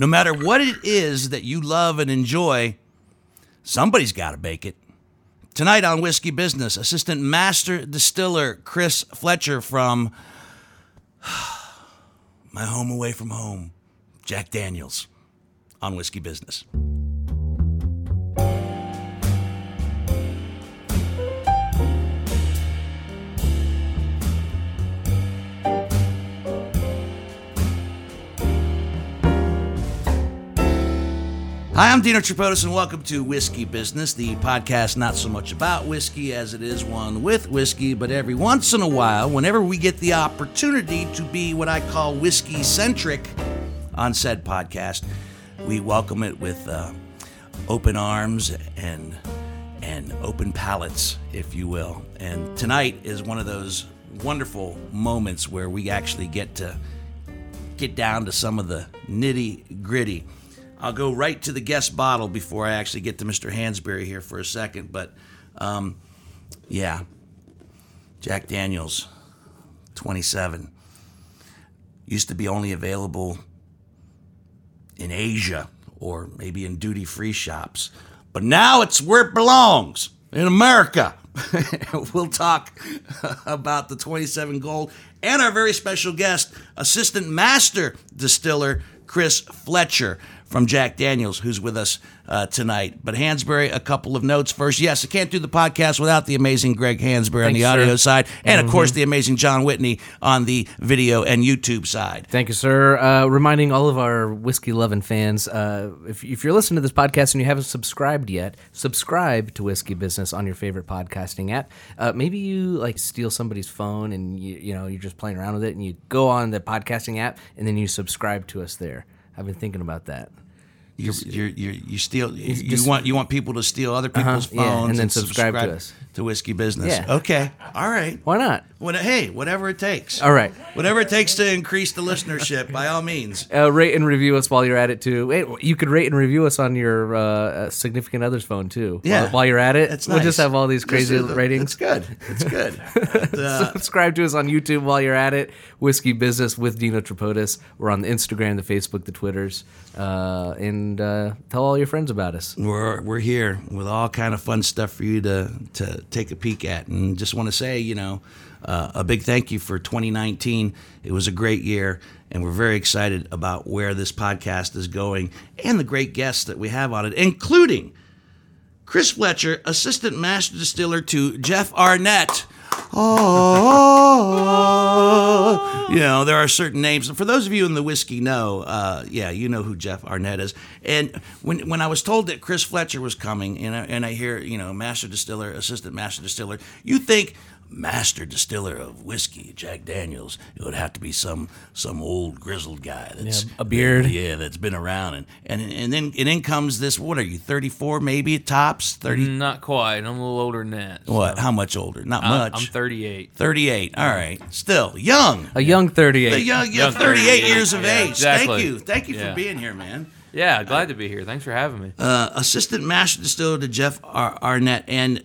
No matter what it is that you love and enjoy, somebody's got to bake it. Tonight on Whiskey Business, Assistant Master Distiller Chris Fletcher from my home away from home, Jack Daniels, on Whiskey Business. Hi, I'm Dino Tripodis, and welcome to Whiskey Business, the podcast not so much about whiskey as it is one with whiskey, but every once in a while, whenever we get the opportunity to be what I call whiskey centric on said podcast, we welcome it with uh, open arms and and open palates, if you will. And tonight is one of those wonderful moments where we actually get to get down to some of the nitty gritty. I'll go right to the guest bottle before I actually get to Mr. Hansberry here for a second. But um, yeah, Jack Daniels, 27, used to be only available in Asia or maybe in duty free shops. But now it's where it belongs in America. we'll talk about the 27 Gold and our very special guest, Assistant Master Distiller Chris Fletcher from Jack Daniels, who's with us uh, tonight. But Hansberry, a couple of notes first. Yes, I can't do the podcast without the amazing Greg Hansberry on the audio sir. side, and of course the amazing John Whitney on the video and YouTube side. Thank you, sir. Uh, reminding all of our whiskey loving fans uh, if, if you're listening to this podcast and you haven't subscribed yet, subscribe to Whiskey Business on your favorite podcasting app. Uh, maybe you like steal somebody's phone and you, you know you're just playing around with it and you go on the podcasting app and then you subscribe to us there. I've been thinking about that. You're, you're, you're, you steal. You, just- want you want people to steal other people's Uh-huh, yeah, phones and then subscribe to us. to Whiskey Business. Yeah. Okay. All right. Why not? Hey, whatever it takes. All right. Whatever it takes to increase the listenership, by all means. Uh, rate and review us while you're at it too. Wait, you could rate and review us on your uh, uh, significant other's phone too. Yeah. While, while you're at it, That's we'll just have all these crazy is- ratings. It's good. It's good. But, uh, Subscribe to us on YouTube while you're at it. Whiskey Business with Dino Tripodis. We're on the Instagram, the Facebook, the Twitters, uh, and uh, tell all your friends about us. we're we're here with all kind of fun stuff for you to to take a peek at, and just want to say, you know, uh, a big thank you for 2019. It was a great year, and we're very excited about where this podcast is going and the great guests that we have on it, including Chris Fletcher, assistant master distiller to Jeff Arnett. Oh, you know, there are certain names. For those of you in the whiskey know, uh, yeah, you know who Jeff Arnett is. And when when I was told that Chris Fletcher was coming, and I, and I hear, you know, master distiller, assistant master distiller, you think master distiller of whiskey, Jack Daniels. It would have to be some some old grizzled guy that's Yeah, a beard. yeah, that's been around, and and and then and then comes this. What are you? Thirty four, maybe at tops. Thirty. Not quite. I'm a little older than that. so- What? How much older? Not I- much. I'm 38. 38. All right. Still young. A young 38. The young, young Young 38 38, years of yeah, age. exactly. Thank you. Thank you for being here, man. Yeah, glad to be here. Thanks for having me. Uh, Assistant Master Distiller to Jeff Ar- Arnett. And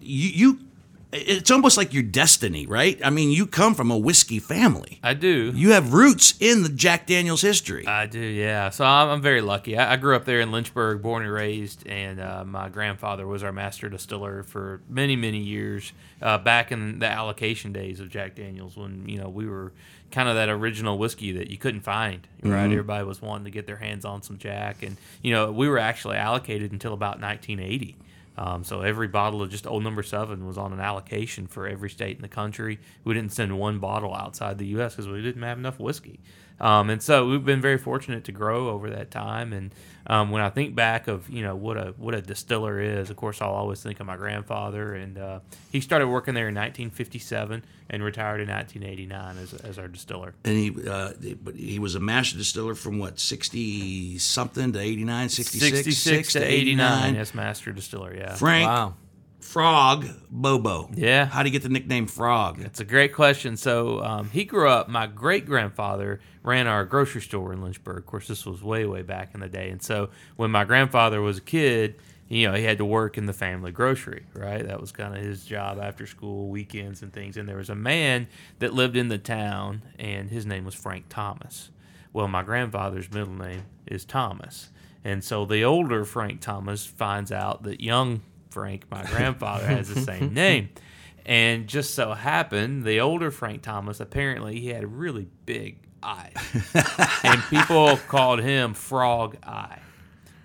you, you, it's almost like your destiny, right? I mean, you come from a whiskey family. I do. You have roots in the Jack Daniels history. I do, yeah. So I'm, I'm very lucky. I, I grew up there in Lynchburg, born and raised, and uh, my grandfather was our master distiller for many, many years. Uh, back in the allocation days of Jack Daniels, when you know we were kind of that original whiskey that you couldn't find, right? Everybody was wanting to get their hands on some Jack, and you know we were actually allocated until about 1980. Um, so every bottle of just old number seven was on an allocation for every state in the country. We didn't send one bottle outside the U.S. because we didn't have enough whiskey. Um, and so we've been very fortunate to grow over that time. And um, when I think back of you know what a what a distiller is, of course I'll always think of my grandfather. And uh, he started working there in 1957 and retired in 1989 as, as our distiller. and he, uh, but he was a master distiller from what, 60 something to 89, 66? 66 to 89, yes, master distiller. Yeah. Frank Wow. Frog Bobo. Yeah. How do you get the nickname Frog? It's a great question. So um, he grew up. My great grandfather ran our grocery store in Lynchburg. Of course, this was way, way back in the day. And so when my grandfather was a kid, you know, he had to work in the family grocery, right? That was kind of his job after school, weekends, and things. And there was a man that lived in the town, and his name was Frank Thomas. Well, my grandfather's middle name is Thomas. And so the older Frank Thomas finds out that young Frank, my grandfather, has the same name. And just so happened, the older Frank Thomas, apparently, he had a really big eyes. and people called him Frog Eye.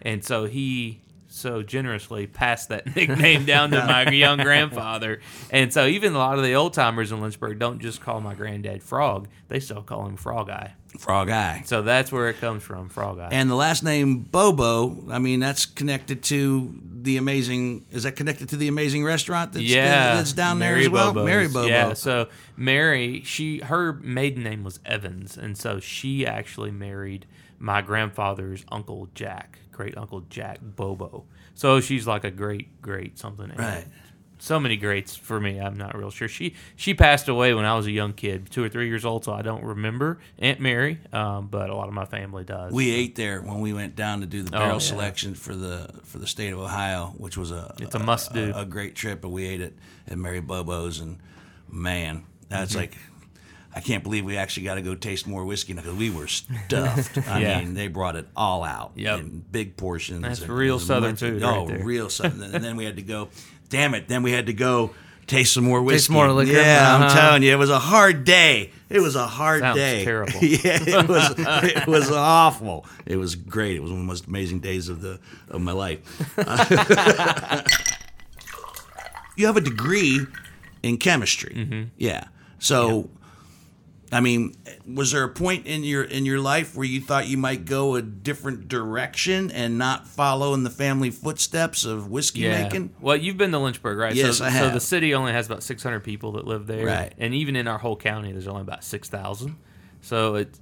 And so he so generously passed that nickname down to my young grandfather. And so even a lot of the old timers in Lynchburg don't just call my granddad Frog, they still call him Frog Eye. Frog Eye. So that's where it comes from, Frog Eye. And the last name Bobo, I mean, that's connected to the amazing. Is that connected to the amazing restaurant that's, yeah, that's down there Mary as well? Bobo's. Mary Bobo. Yeah, so Mary, she her maiden name was Evans, and so she actually married my grandfather's uncle Jack, great uncle Jack Bobo. So she's like a great, great something. Right. So many greats for me. I'm not real sure. She she passed away when I was a young kid, two or three years old, so I don't remember Aunt Mary, um, but a lot of my family does. We ate there when we went down to do the barrel Oh, yeah. selection for the for the state of Ohio, which was a It's a must-do. a, a great trip. But we ate it at Mary Bobo's, and man, that's Mm-hmm. like. I can't believe we actually got to go taste more whiskey because we were stuffed. I Yeah. mean, they brought it all out Yep. in big portions. That's and- real and Southern food Oh, right real Southern. and then we had to go. Damn it! Then we had to go taste some more whiskey. more liquor? Yeah, I'm Uh-huh. telling you, it was a hard day. It was a hard Sounds day. terrible. yeah, it was. it was awful. It was great. It was one of the most amazing days of the of my life. you have a degree in chemistry. Mm-hmm. Yeah. So, I mean, was there a point in your in your life where you thought you might go a different direction and not follow in the family footsteps of whiskey yeah. making? Well, you've been to Lynchburg, right? Yes, so, I So the city only has about 600 people that live there, Right. And even in our whole county, there's only about 6,000. So it's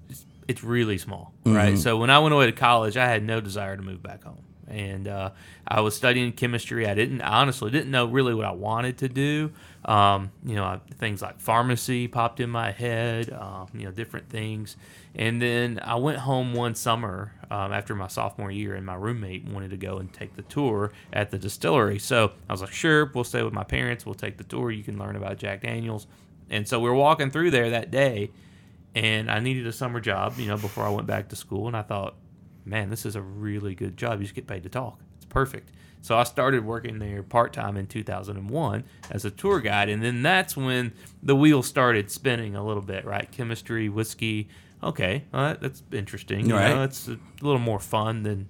it's really small, Mm-hmm. right? So when I went away to college, I had no desire to move back home, and uh, I was studying chemistry. I didn't I honestly didn't know really what I wanted to do. Um, you know, I, things like pharmacy popped in my head. Um, you know, different things. And then I went home one summer um, after my sophomore year, and my roommate wanted to go and take the tour at the distillery. So I was like, sure, we'll stay with my parents. We'll take the tour. You can learn about Jack Daniels. And so we were walking through there that day, and I needed a summer job, you know, before I went back to school. And I thought, man, this is a really good job. You just get paid to talk. It's perfect. So I started working there part time in 2001 as a tour guide, and then that's when the wheel started spinning a little bit, right? Chemistry, whiskey. Okay, well, that, that's interesting. You Right. know, it's a little more fun than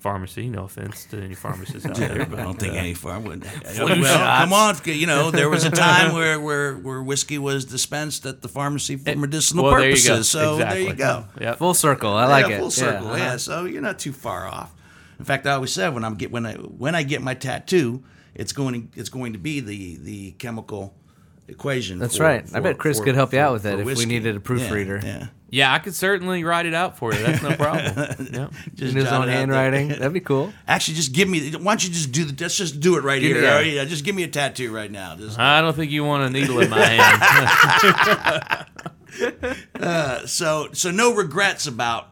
pharmacy. No offense to any pharmacists out there, but I don't think uh, any farm would. flu well, come on, you know there was a time where, where where whiskey was dispensed at the pharmacy for medicinal well, purposes. go. So there you go. Yep. Full circle. I like yeah, it. Full circle. Yeah, Yeah, uh-huh. So you're not too far off. In fact, I always said when I'm get when I when I get my tattoo, it's going to it's going to be the the chemical equation. That's for- right. I bet Chris for- could help you out with that for if we needed a proofreader. Yeah. yeah. Yeah, I could certainly write it out for you. That's no problem. Yep. Just In his own it out there. handwriting. That'd be cool. Actually, just give me. Why don't you just do the? Let's just do it right Give here. Yeah, just give me a tattoo right now. Just I don't think you want a needle in my hand. so so no regrets about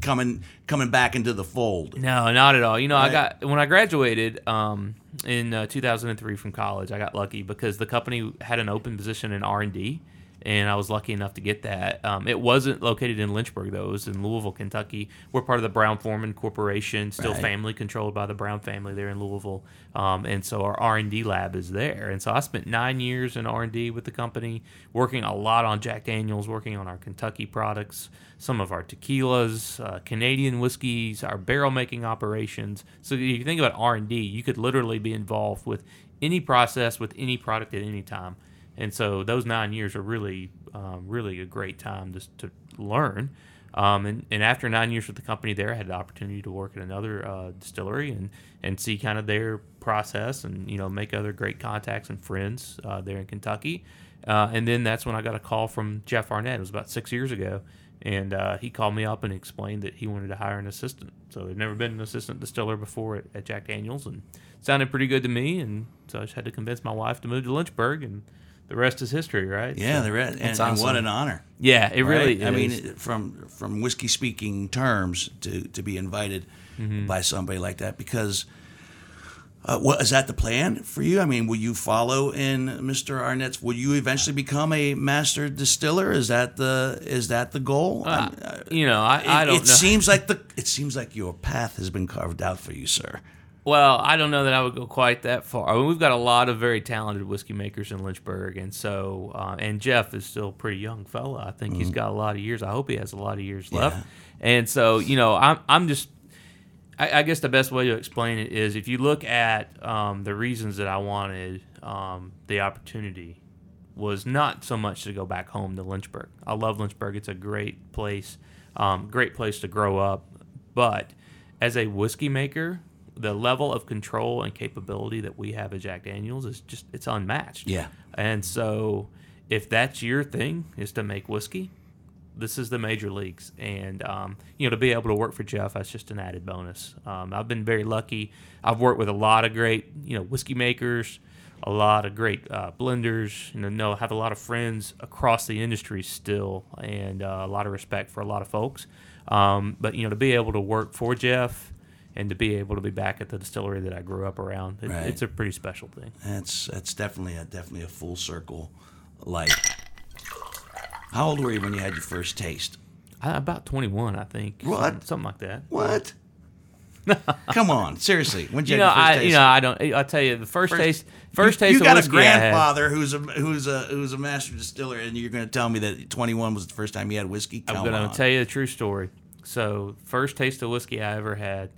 coming coming back into the fold. No, not at all. You know, I got when I graduated um, in uh, 2003 from college, I got lucky because the company had an open position in R and D, and I was lucky enough to get that. Um, it wasn't located in Lynchburg though; it was in Louisville, Kentucky. We're part of the Brown Forman Corporation, still Right. family controlled by the Brown family there in Louisville, um, and so our R and D lab is there. And so I spent nine years in R and D with the company, working a lot on Jack Daniels, working on our Kentucky products, some of our tequilas, uh, Canadian whiskeys, our barrel making operations. So if you think about R and D, you could literally be involved with any process with any product at any time. And so those nine years are really, um, really a great time just to learn. Um, and, and after nine years with the company there, I had the opportunity to work at another uh, distillery and, and see kind of their process and, you know, make other great contacts and friends uh, there in Kentucky. Uh, and then that's when I got a call from Jeff Arnett. It was about six years ago. And uh, he called me up and explained that he wanted to hire an assistant. So there'd never been an assistant distiller before at, at Jack Daniels, and sounded pretty good to me. And so I just had to convince my wife to move to Lynchburg, and the rest is history, right? Yeah, So- they're and, and what an honor. yeah, it really. I mean, is. it- from from whiskey speaking terms to to be invited Mm-hmm. by somebody like that because Uh, what is that the plan for you? I mean, will you follow in Mr. Arnett's? Will you eventually become a master distiller? Is that the is that the goal? Uh, I'm- you know, I, I it, don't it know. seems like the it seems like your path has been carved out for you, sir. Well, I don't know that I would go quite that far. I mean, we've got a lot of very talented whiskey makers in Lynchburg, and so uh, and Jeff is still a pretty young fella. I think he's got a lot of years. I hope he has a lot of years left. And so, you know, I'm I'm just. I, I guess the best way to explain it is if you look at um, the reasons that I wanted um, the opportunity was not so much to go back home to Lynchburg. I love Lynchburg; it's a great place, um, great place to grow up. But as a whiskey maker, the level of control and capability that we have at Jack Daniels is just it's unmatched. Yeah. And so, if that's your thing, is to make whiskey, this is the major leagues, and um, you know to be able to work for Jeff, that's just an added bonus. Um, I've been very lucky. I've worked with a lot of great you know whiskey makers, a lot of great uh, blenders. You know, know, have a lot of friends across the industry still, and uh, a lot of respect for a lot of folks. Um, but you know to be able to work for Jeff. And to be able to be back at the distillery that I grew up around, it, Right. it's a pretty special thing. That's that's definitely a definitely a full circle life. How old were you when you had your first taste? I, about 21, I think. What? Something, something like that. What? Come on, seriously. When You you know, I taste? you know I don't. I tell you, the first, First- taste, first you, taste you of got a whiskey I had- grandfather who's a who's a who's a master distiller, and you're going to tell me that 21 was the first time you had whiskey. Come I'm going to tell you the true story. So, first taste of whiskey I ever had,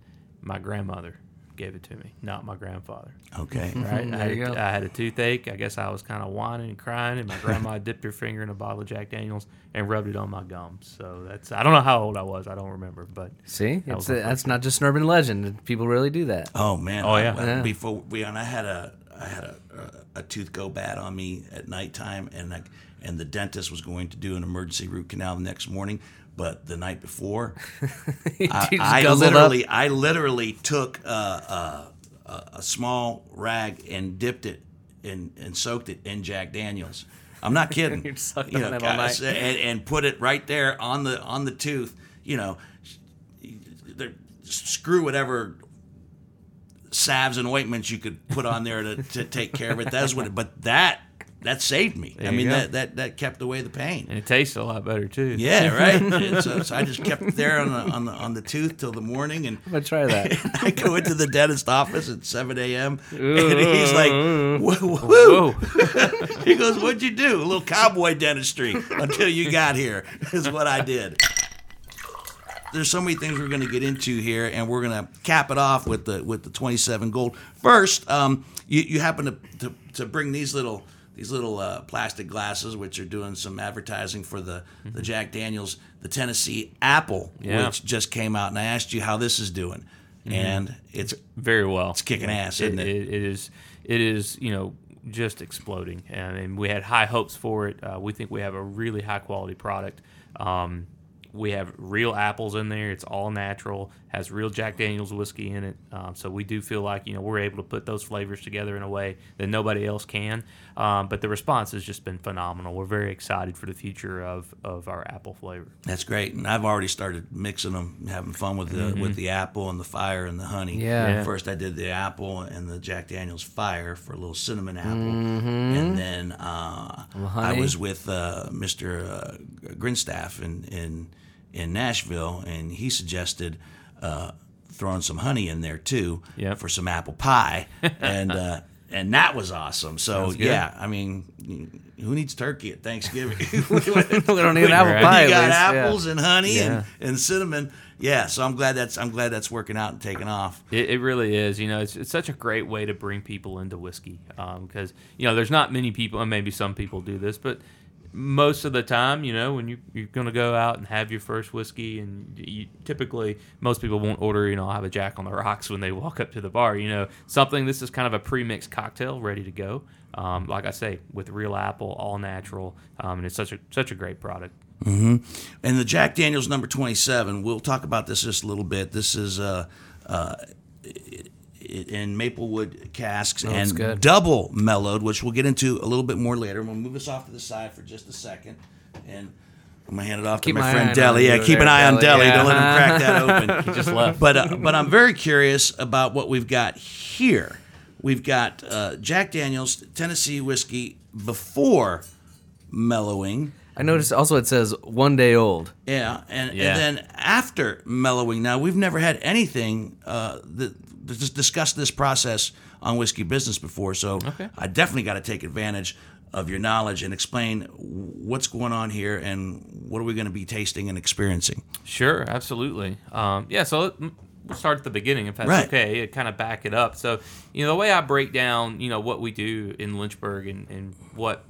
my grandmother gave it to me, not my grandfather. Okay. Right? Mm-hmm. I, had you a, go. I had a toothache. I guess I was kind of whining and crying, and my grandma dipped her finger in a bottle of Jack Daniels and rubbed it on my gums. So that's I don't know how old I was. I don't remember, but See, That it's was that's not just an urban legend. People really do that. Oh man. Oh, yeah. I- Yeah. Before we and I had a I had a, a, a tooth go bad on me at nighttime, and I, and the dentist was going to do an emergency root canal the next morning. But the night before, I, I literally I literally took a, a, a, small rag and dipped it and and soaked it in Jack Daniels. I'm not kidding. You know, guys, and, and put it right there on the on the tooth. You know, screw whatever salves and ointments you could put on there to, to take care of it. That's what. It, but that that saved me. I There you mean that, that that kept away the pain. and it tastes a lot better too. Yeah, right. So, so I just kept it there on the on the on the tooth till the morning, and I'm gonna try that. I go into the dentist office at 7 a.m. and he's like, whoa, Whoa. whoa. he goes, "What'd you do? A little cowboy dentistry until you got here." Is what I did. There's so many things we're going to get into here, and we're going to cap it off with the with the 27 gold. First, um, you, you happen to, to to bring these little these little uh, plastic glasses, which are doing some advertising for the the Jack Daniels, the Tennessee Apple, Yeah. which just came out, and I asked you how this is doing, and it's very well. it's kicking ass, isn't it? it is. It is. You know, just exploding. And, and we had high hopes for it. Uh, we think we have a really high quality product. Um, we have real apples in there. It's all natural. Has real Jack Daniel's whiskey in it. Um, so we do feel like you know we're able to put those flavors together in a way that nobody else can. Um, but the response has just been phenomenal. We're very excited for the future of, of our apple flavor. That's great, and I've already started mixing them, having fun with the with the apple and the fire and the honey. Yeah. Yeah. First, I did the apple and the Jack Daniel's fire for a little cinnamon apple, and then uh, I was with uh, Mr. Uh, Grinstaff in in in Nashville, and he suggested. Uh, throwing some honey in there too Yep. for some apple pie and uh, and that was awesome so yeah i mean who needs turkey at thanksgiving we don't need an apple Right. pie. you at got least, yeah. apples and honey Yeah. and, and cinnamon. Yeah, so I'm glad that's I'm glad that's working out and taking off. It, it really is. You know, it's, it's such a great way to bring people into whiskey um, because you know there's not many people, and maybe some people do this, but most of the time, you know, when you, you're going to go out and have your first whiskey, and you typically most people won't order, you know, I'll have a Jack on the rocks when they walk up to the bar. You know, something. This is kind of a pre-mixed cocktail ready to go. Um, like I say, with real apple, all natural, um, and it's such a such a great product. And the Jack Daniels number 27, we'll talk about this just a little bit. This is uh, uh, in Maplewood casks Oh, and good. double mellowed, which we'll get into a little bit more later. I'm to move this off to the side for just a second. And I'm going to hand it off Keep to my my friend Deli. Yeah, keep an eye on Deli. Yeah. Don't let him crack that open. He just left. But uh, but I'm very curious about what we've got here. we've got uh, Jack Daniels Tennessee whiskey before mellowing. I noticed also it says one day old. Yeah, and, Yeah. and then after mellowing. Now we've never had anything uh, that just discussed this process on whiskey business before, so Okay. I definitely got to take advantage of your knowledge and explain what's going on here and what are we going to be tasting and experiencing. Sure, absolutely. Um, yeah, so we'll start at the beginning if that's Right. okay. Kind of back it up. So, you know, the way I break down, you know, what we do in Lynchburg and, and what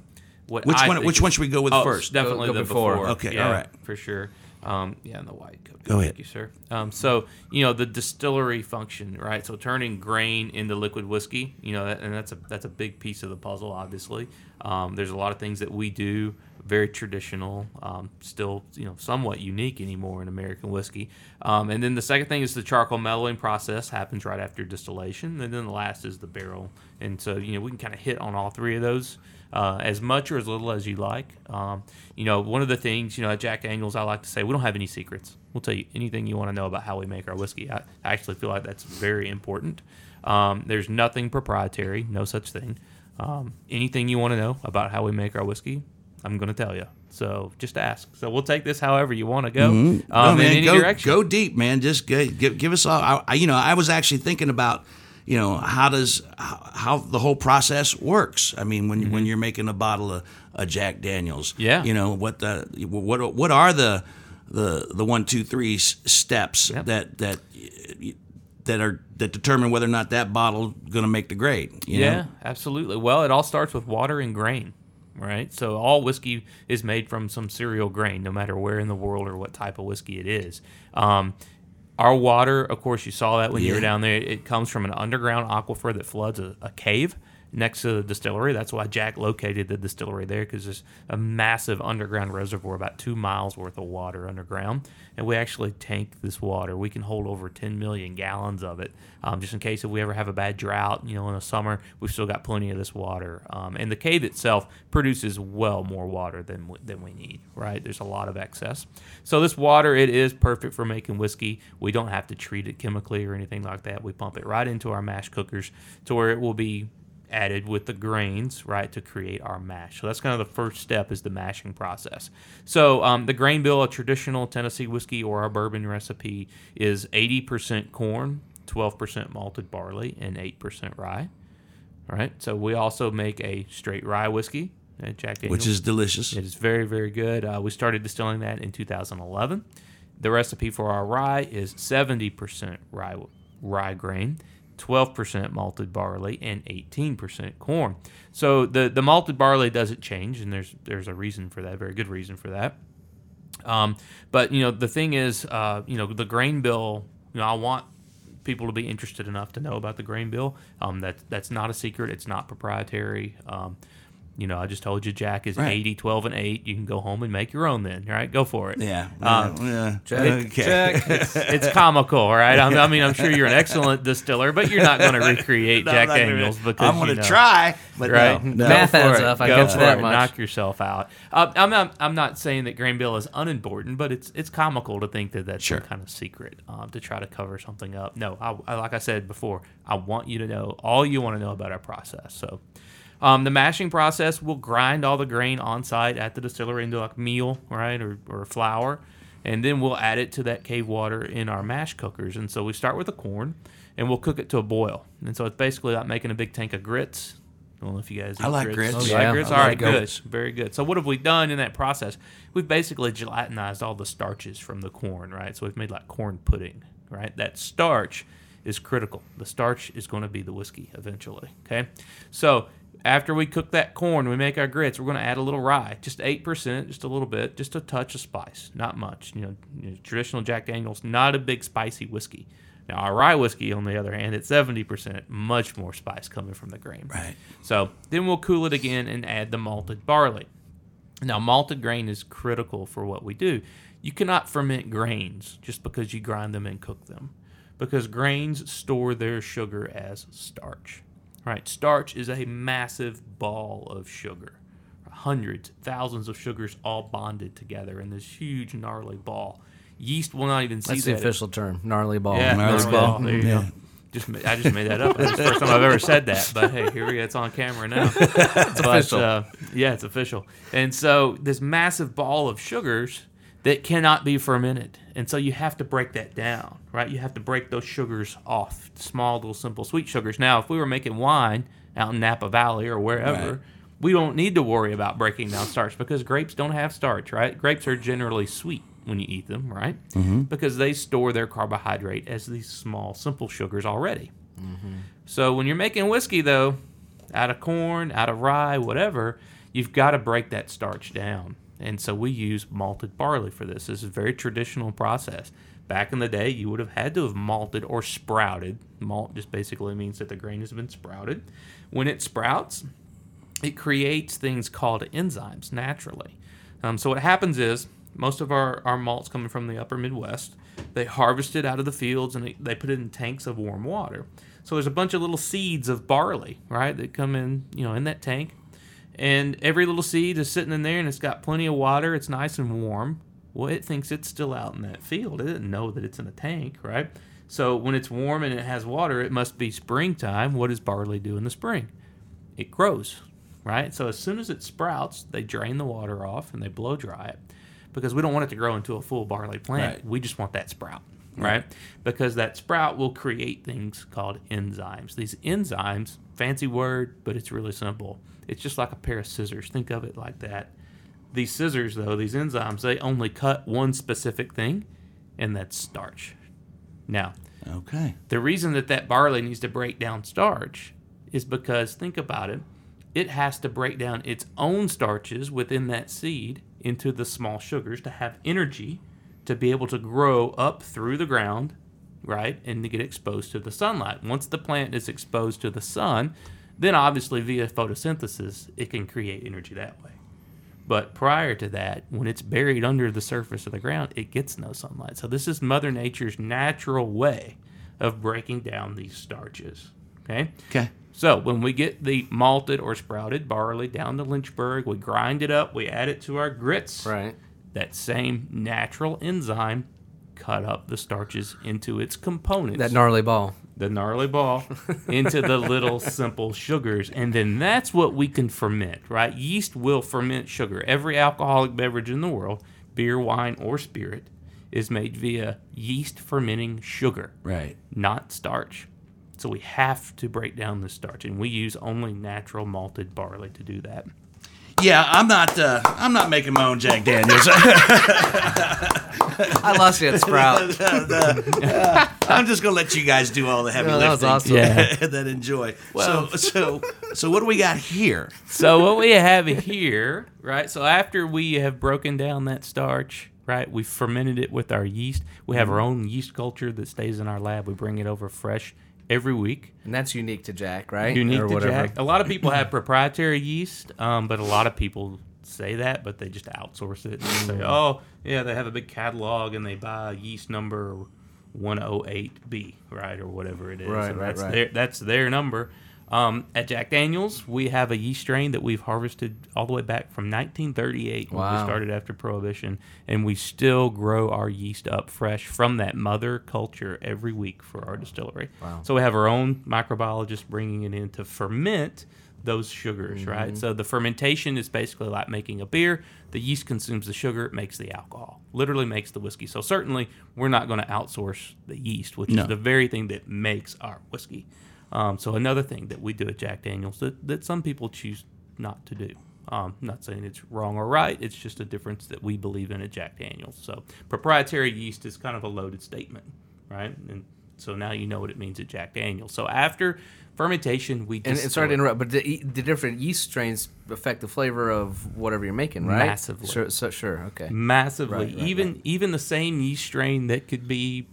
what Which I one- think which is- one should we go with oh, first? Definitely Go- go the before. before. Okay, yeah, all right. for sure. Um, yeah, and the white coat. Go ahead. Thank you, sir. Um, so, you know, the distillery function, right? So turning grain into liquid whiskey, you know, that, and that's a that's a big piece of the puzzle. Obviously, um, there's a lot of things that we do very traditional, um, still you know somewhat unique anymore in American whiskey. Um, and then the second thing is the charcoal mellowing process happens right after distillation, and then the last is the barrel. And so you know we can kind of hit on all three of those uh, as much or as little as you like. Um, you know, one of the things you know at Jack Daniels I like to say we don't have any secrets. We'll tell you anything you want to know about how we make our whiskey. I, I actually feel like that's very important. Um, there's nothing proprietary, no such thing. Um, anything you want to know about how we make our whiskey, I'm going to tell you. So just ask. So we'll take this however you want to go. Um, No, in man, any go, direction. go deep, man. Just give, give, give us all. I, I- you know, I was actually thinking about, you know, how does how, how the whole process works. I mean, when when you're making a bottle of a Jack Daniels, Mm-hmm. Yeah. you know what the what what are the the the one two three s- steps Yep. that that that are that determine whether or not that bottle going to make the grade. You yeah, know? absolutely. Well, it all starts with water and grain, right? So all whiskey is made from some cereal grain, no matter where in the world or what type of whiskey it is. Um, our water, of course, you saw that when you were down there. It comes from an underground aquifer that floods a, a cave next to the distillery. That's why Jack located the distillery there because there's a massive underground reservoir, about two miles worth of water underground. And we actually tank this water. We can hold over 10 million gallons of it, um, just in case if we ever have a bad drought. You know, in the summer, we've still got plenty of this water. Um, and the cave itself produces well more water than than we need. Right? There's a lot of excess. So this water, it is perfect for making whiskey. We don't have to treat it chemically or anything like that. We pump it right into our mash cookers to where it will be added with the grains, right, to create our mash. So that's kind of the first step is the mashing process. So um, the grain bill, a traditional Tennessee whiskey or our bourbon recipe, is 80% corn, 12% malted barley, and 8% rye. All right. So we also make a straight rye whiskey at Jack Daniels. which is delicious. It is very, very good. Uh, we started distilling that in 2011. The recipe for our rye is 70% rye, rye grain, 12% malted barley, and 18% corn. So the, the malted barley doesn't change, and there's there's a reason for that, a very good reason for that. Um, but you know the thing is, uh, you know the grain bill. You know I want people to be interested enough to know about the grain bill. Um, that that's not a secret. It's not proprietary. Um, you know, I just told you Jack is Right. 80, 12, and 8. You can go home and make your own then, right? Go for it. yeah, Um, yeah, Check, okay. check. It's comical, right? I I mean, I'm sure you're an excellent distiller, but you're not going to recreate No, Jack I'm gonna- Daniels because I'm going to know. try, but right? no, no. Math for adds up, I Go get for that it. much. Knock yourself out. Uh, I'm not. I'm not saying that grain bill is unimportant, but it's it's comical to think that that's Sure. some kind of secret um, to try to cover something up. No, I, I, like I said before, I want you to know all you want to know about our process. So. Um, the mashing process will grind all the grain on site at the distillery into like meal, right, or, or flour, and then we'll add it to that cave water in our mash cookers. And so we start with the corn, and we'll cook it to a boil. And so it's basically like making a big tank of grits. I don't know if you guys. Eat I like grits. grits. You Oh, like grits? I All love right, good, very good. So what have we done in that process? We've basically gelatinized all the starches from the corn, right? So we've made like corn pudding, right? That starch is critical. The starch is going to be the whiskey eventually. Okay, so after we cook that corn, we make our grits. We're going to add a little rye, just eight percent, just a little bit, just a touch of spice, not much. You know, you know, traditional Jack Daniel's not a big spicy whiskey. Now our rye whiskey, on the other hand, at seventy percent, much more spice coming from the grain. Right. So then we'll cool it again and add the malted barley. Now, malted grain is critical for what we do. You cannot ferment grains just because you grind them and cook them, because grains store their sugar as starch. Right? Starch is a massive ball of sugar, hundreds, thousands of sugars all bonded together in this huge, gnarly ball. Yeast will not even see That's the that. official term, gnarly ball. Yeah, Gnarly gnarly ball. ball. There you Yeah. go. Just I just made that up. It's the first time I've ever said that. But hey, here we go. It's on camera now. it's official. Uh, yeah, it's official. And so this massive ball of sugars that cannot be fermented, and so you have to break that down, right? You have to break those sugars off, small little simple sweet sugars. Now, if we were making wine out in Napa Valley or wherever. Right. We don't need to worry about breaking down starch because grapes don't have starch, right? Grapes are generally sweet when you eat them, right? Mm-hmm. Because they store their carbohydrate as these small, simple sugars already. So when you're making whiskey, though, out of corn, out of rye, whatever, you've got to break that starch down. And so we use malted barley for this. This is a very traditional process. Back in the day, you would have had to have malted or sprouted. Malt just basically means that the grain has been sprouted. When it sprouts, it creates things called enzymes naturally. Um, so what happens is most of our, our malts coming from the upper Midwest, they harvest it out of the fields and they, they put it in tanks of warm water. So there's a bunch of little seeds of barley, right, that come in, you know, in that tank. And every little seed is sitting in there and it's got plenty of water. It's nice and warm. Well, it thinks it's still out in that field. It doesn't know that it's in a tank, right? So when it's warm and it has water, it must be springtime. What does barley do in the spring? It grows, right? So as soon as it sprouts, they drain the water off and they blow dry it because we don't want it to grow into a full barley plant. Right. We just want that sprout, right? Because that sprout will create things called enzymes. These enzymes, fancy word, but it's really simple. It's just like a pair of scissors. Think of it like that. These scissors, though, these enzymes, they only cut one specific thing, and that's starch. Now, Okay. the reason that that barley needs to break down starch is because think about it it has to break down its own starches within that seed into the small sugars to have energy to be able to grow up through the ground right and to get exposed to the sunlight once the plant is exposed to the sun then obviously via photosynthesis it can create energy that way but prior to that, when it's buried under the surface of the ground, it gets no sunlight. So this is Mother Nature's natural way of breaking down these starches. Okay? Okay. So when we get the malted or sprouted barley down to Lynchburg, we grind it up, we add it to our grits. Right. That same natural enzyme cut up the starches into its components. That gnarly ball. the gnarly ball into the little simple sugars. And then that's what we can ferment right? Yeast will ferment sugar. Every alcoholic beverage in the world beer wine or spirit is made via yeast fermenting sugar Right. not starch. So we have to break down the starch and we use only natural malted barley to do that Yeah, I'm not. Uh, I'm not making my own Jack Daniels. I lost you at Sprout. I'm just gonna let you guys do all the heavy No, that was lifting. awesome. Yeah. that enjoy. so, so, so, what do we got here? So what we have here, right? So after we have broken down that starch, right? We fermented it with our yeast. We have our own yeast culture that stays in our lab. We bring it over fresh every week. And that's unique to Jack, right? Unique or to whatever. Jack. A lot of people have proprietary yeast, um, but a lot of people say that, but they just outsource it and say, Mm. "Oh, yeah, they have a big catalog and they buy yeast number 108B, right, or whatever it is. Right, and right, that's right. Their, that's their number. Um, at Jack Daniels, we have a yeast strain that we've harvested all the way back from 1938 when we started after Prohibition, and we still grow our yeast up fresh from that mother culture every week for our distillery. Wow. So we have our own microbiologist bringing it in to ferment those sugars, Mm-hmm. right? So the fermentation is basically like making a beer. The yeast consumes the sugar, it makes the alcohol, literally makes the whiskey. So certainly we're not going to outsource the yeast, which No. is the very thing that makes our whiskey. Um, so another thing that we do at Jack Daniels that, that some people choose not to do. Um, not saying it's wrong or right. It's just a difference that we believe in at Jack Daniels. So proprietary yeast is kind of a loaded statement, right? And so now you know what it means at Jack Daniels. So after fermentation, we And, and sorry to interrupt, but the, the different yeast strains affect the flavor of whatever you're making, right? Massively. Sure, so, sure okay. massively. Right, right, even right. even the same yeast strain that could be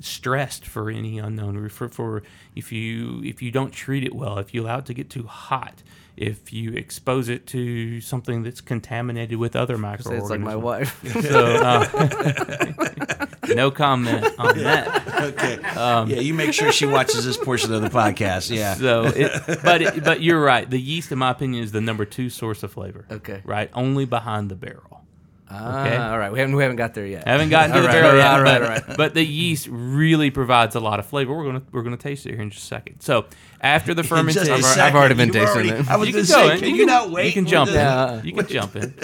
stressed for any unknown for, for if you if you don't treat it well, if you allow it to get too hot, if you expose it to something that's contaminated with other Say microorganisms. It's like my wife. So, uh, no comment on that. Okay. yeah, you make sure she watches this portion of the podcast. Yeah. So, it, but it, but you're right. The yeast, in my opinion, is the number two source of flavor. Okay. Right, only behind the barrel. Ah, Okay. all right. We haven't we haven't got there yet. Haven't gotten to the right, barrel all yet, right, all but, right, all right. but the yeast really provides a lot of flavor. We're gonna we're gonna taste it here in just a second. So after the In just a fermentation, I've already been you've tasting already- it. I was you going can to go say, in. can you not wait? You can jump the- in. Yeah. You can jump in.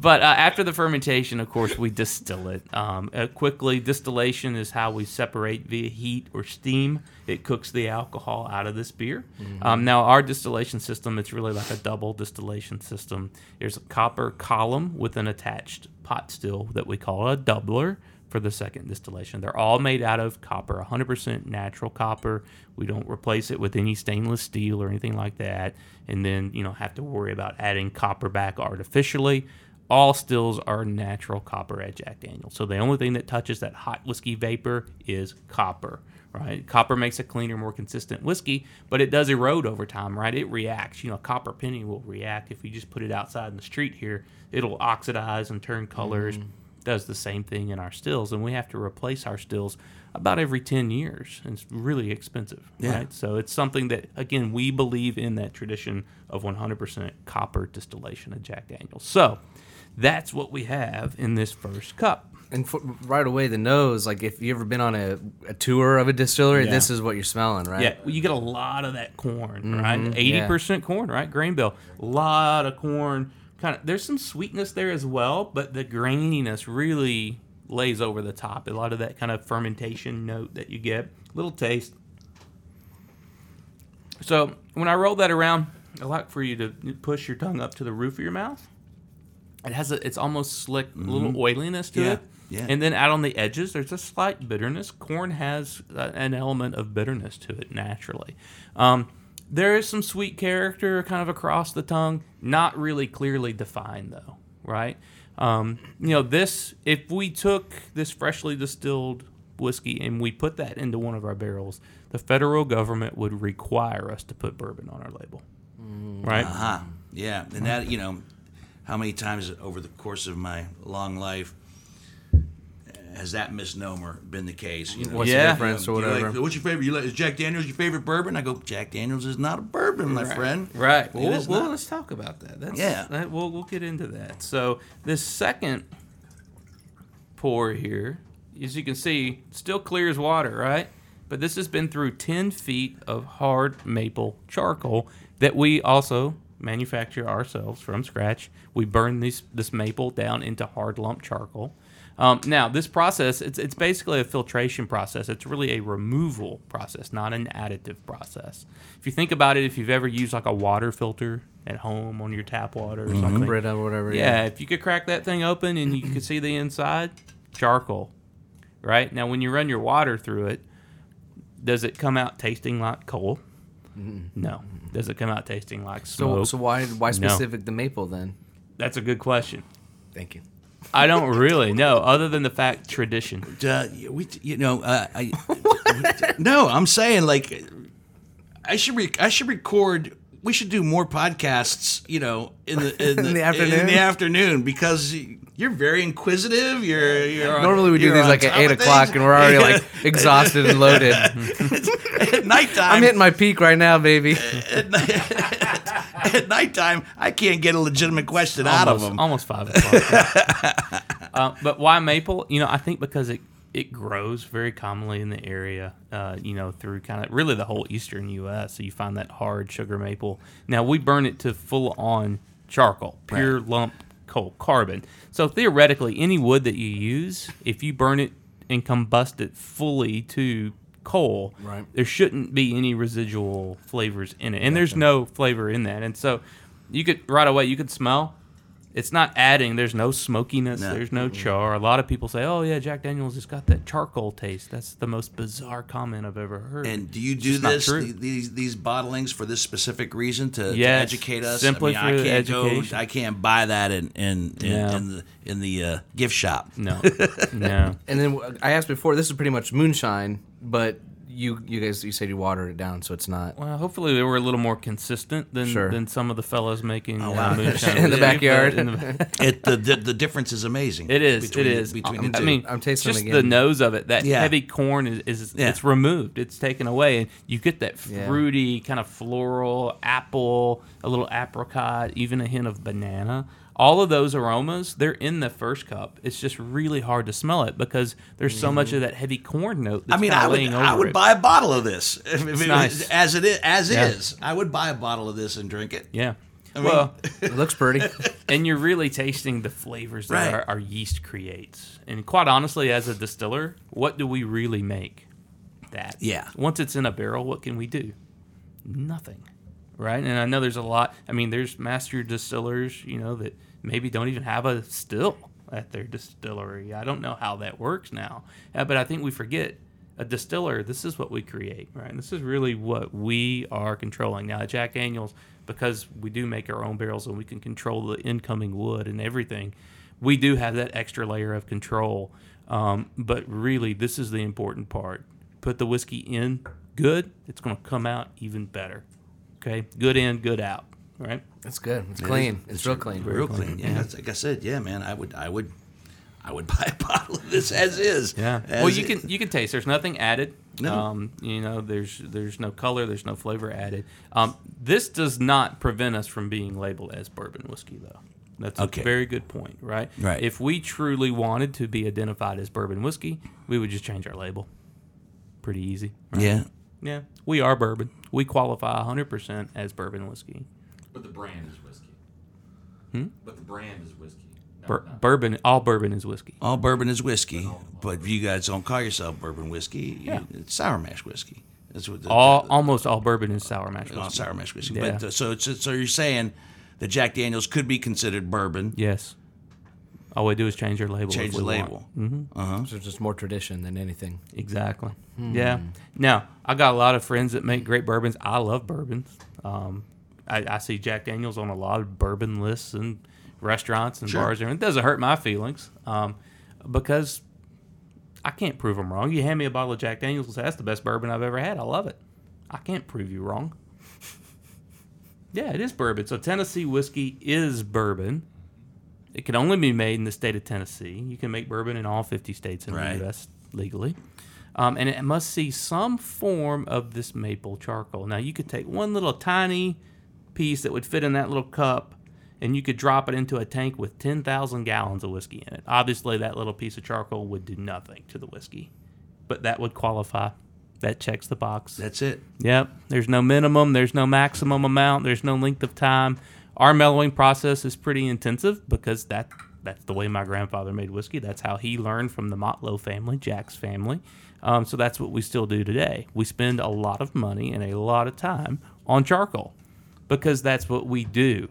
But uh, after the fermentation, of course, we distill it. Um, uh, quickly, distillation is how we separate via heat or steam. It cooks the alcohol out of this beer. Um, now, our distillation system, it's really like a double distillation system. There's a copper column with an attached pot still that we call a doubler for the second distillation. They're all made out of copper, 100% natural copper. We don't replace it with any stainless steel or anything like that. And then, you know, have to worry about adding copper back artificially. All stills are natural copper at Jack Daniels. So the only thing that touches that hot whiskey vapor is copper, right? Copper makes a cleaner, more consistent whiskey, but it does erode over time, right? It reacts. You know, a copper penny will react. If you just put it outside in the street here, it'll oxidize and turn colors mm. does the same thing in our stills, and we have to replace our stills about every 10 years. And it's really expensive, Yeah. right? So it's something that, again, we believe in that tradition of 100% copper distillation of Jack Daniels. So that's what we have in this first cup. And f- right away, the nose. Like if you ever been on a, a tour of a distillery, Yeah. this is what you're smelling, right? Yeah, well, you get a lot of that corn, mm-hmm. right? Eighty yeah. percent corn, right? Grain bill, a lot of corn. Kind of, there's some sweetness there as well, but the graininess really lays over the top. A lot of that kind of fermentation note that you get, little taste. So when I roll that around, I like for you to push your tongue up to the roof of your mouth. It has a, it's almost slick, a little oiliness to Yeah, it. yeah. And then out on the edges, there's a slight bitterness. Corn has uh, an element of bitterness to it naturally. Um, there is some sweet character kind of across the tongue, not really clearly defined though, right? Um, you know, this, if we took this freshly distilled whiskey and we put that into one of our barrels, the federal government would require us to put bourbon on our label, right? Uh-huh. Yeah, and that you know, how many times over the course of my long life has that misnomer been the case? You know, What's Yeah. the difference or You know, whatever? like, what's your favorite? You like, is Jack Daniels your favorite bourbon? I go, Jack Daniels is not a bourbon, my friend. Right. It Well, well let's talk about that. That's, Yeah. That, we'll we'll get into that. So this second pour here, as you can see, still clear as water, right? But this has been through 10 feet of hard maple charcoal that we also manufacture ourselves from scratch. We burn these this maple down into hard lump charcoal. Um, now, this process, it's, it's basically a filtration process. It's really a removal process, not an additive process. If you think about it, if you've ever used like a water filter at home on your tap water or something, Brita or whatever. yeah, if you could crack that thing open and you could see the inside, charcoal, right? Now, when you run your water through it, does it come out tasting like coal? No. Does it come out tasting like So, smoke? so why why No. specific the maple then? That's a good question. Thank you. I don't really know, other than the fact tradition. Uh, we, you know, uh, I, no, I'm saying like, I should re- I should record. We should do more podcasts. You know, in the in the, the afternoon? In the afternoon because you're very inquisitive. You're, you're on- Normally we do these like at eight o'clock things. and we're already like exhausted and loaded. at nighttime. I'm hitting my peak right now, baby. at, night, at nighttime, I can't get a legitimate question out of them. almost five o'clock. uh, but why maple? You know, I think because it it grows very commonly in the area. Uh, you know, through kind of really the whole eastern U.S. So you find that hard sugar maple. Now we burn it to full on charcoal, pure lump coal carbon. So theoretically, any wood that you use, if you burn it and combust it fully to coal, Right. there shouldn't be any residual flavors in it, and there's no flavor in that. And so you could right away you could smell. It's not adding. There's no smokiness. No. There's no char. A lot of people say, "Oh yeah, Jack Daniel's just got that charcoal taste." That's the most bizarre comment I've ever heard. And do you do this true. th- these these bottlings for this specific reason to, to educate us? simply I mean, for I can't education. go. I can't buy that in in in, No. in the in the uh, gift shop. no, no. And then I asked before, this is pretty much moonshine, but you you guys you said you watered it down, so it's not. Well, hopefully they were a little more consistent than Sure. than some of the fellows making uh, wow. moonshine In the whiskey, backyard. in the- It the, the the difference is amazing. It is. Between, it is. between the two. I mean, I'm tasting just them the again. nose of it. That Yeah. heavy corn is, is Yeah. it's removed. It's taken away, and you get that Yeah. fruity kind of floral apple, a little apricot, even a hint of banana. All of those aromas, they're in the first cup. It's just really hard to smell it because there's so much mm-hmm. of that heavy corn note. That's I mean, I would laying I would it. buy a bottle of this if, if it nice. was, as it is as Yeah. is. I would buy a bottle of this and drink it. Yeah. mean- well, It looks pretty. and you're really tasting the flavors that Right. our, our yeast creates. And quite honestly, as a distiller, what do we really make? That. Yeah. Once it's in a barrel, what can we do? Nothing. Right? And I know there's a lot. I mean, there's master distillers, you know, that maybe don't even have a still at their distillery. I don't know how that works now. Uh, but I think we forget a distiller, this is what we create, right? This is really what we are controlling. Now, Jack Daniels, because we do make our own barrels and we can control the incoming wood and everything, we do have that extra layer of control. Um, but really, this is the important part. Put the whiskey in good, it's going to come out even better. Okay? Good in, good out, right? That's good. It's clean. is. It's real clean. Real clean. Yeah, that's, like I said, yeah, man. I would I would I would buy a bottle of this as is. Yeah. As well, you it- can you can taste. There's nothing added. No. Um, you know, there's there's no color. There's no flavor added. Um, this does not prevent us from being labeled as bourbon whiskey, though. That's Okay. a very good point, right? Right. If we truly wanted to be identified as bourbon whiskey, we would just change our label. Pretty easy. right? Yeah. Yeah. We are bourbon. We qualify 100% as bourbon whiskey. But the brand is whiskey. But the brand is whiskey. No, Bur- bourbon. All bourbon is whiskey. All bourbon is whiskey, but you guys don't call yourself bourbon whiskey. You- Yeah. It's sour mash whiskey. That's what the, All the- almost all bourbon is sour mash all whiskey. sour mash whiskey. Yeah. But uh, so so you're saying that Jack Daniels could be considered bourbon. Yes. All we do is change your label. Change if the label. Mm-hmm. So it's just more tradition than anything. Exactly. Yeah. Now I got a lot of friends that make great bourbons. I love bourbons. Um, I, I see Jack Daniels on a lot of bourbon lists and restaurants and Sure. bars. And it doesn't hurt my feelings um, because I can't prove them wrong. You hand me a bottle of Jack Daniels and say that's the best bourbon I've ever had. I love it. I can't prove you wrong. Yeah, it is bourbon. So Tennessee whiskey is bourbon. It can only be made in the state of Tennessee. You can make bourbon in all 50 states in Right. the U.S. legally. Um, and it must see some form of this maple charcoal. Now, you could take one little tiny piece that would fit in that little cup and you could drop it into a tank with 10,000 gallons of whiskey in it. Obviously, that little piece of charcoal would do nothing to the whiskey, but that would qualify. That checks the box. That's it. Yep. There's no minimum. There's no maximum amount. There's no length of time. Our mellowing process is pretty intensive because that that's the way my grandfather made whiskey. That's how he learned from the Motlow family, Jack's family. Um, so that's what we still do today. We spend a lot of money and a lot of time on charcoal because that's what we do.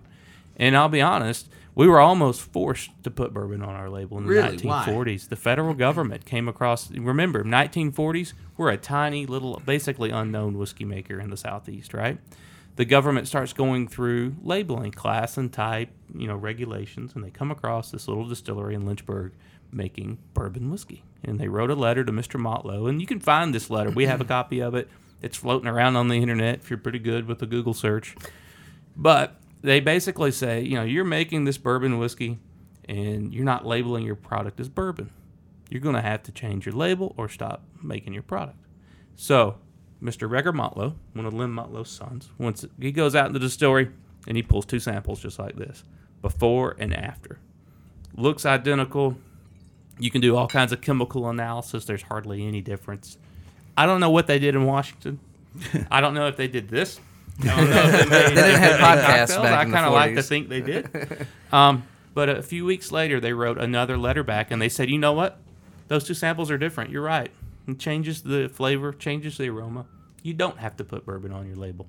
And I'll be honest, we were almost forced to put bourbon on our label in the Really? Why? 1940s. The federal government came across. Remember, 1940s, we're a tiny little, basically unknown whiskey maker in the southeast, right? The government starts going through labeling, class and type, you know, regulations, and they come across this little distillery in Lynchburg making bourbon whiskey. And they wrote a letter to Mr. Motlow, and you can find this letter. We have a copy of it. It's floating around on the internet if you're pretty good with a Google search. But they basically say, you know, you're making this bourbon whiskey and you're not labeling your product as bourbon. You're going to have to change your label or stop making your product. So, Mr. Reagor Motlow, one of Lem Motlow's sons, once he goes out in the distillery and he pulls two samples just like this, before and after. Looks identical. You can do all kinds of chemical analysis. There's hardly any difference. I don't know what they did in Washington. I don't know if they did this. I don't know if they, made, They didn't have podcasts back I in the kind of like to think they did. Um, but a few weeks later, they wrote another letter back and they said, you know what? Those two samples are different. You're right. It changes the flavor, changes the aroma. You don't have to put bourbon on your label.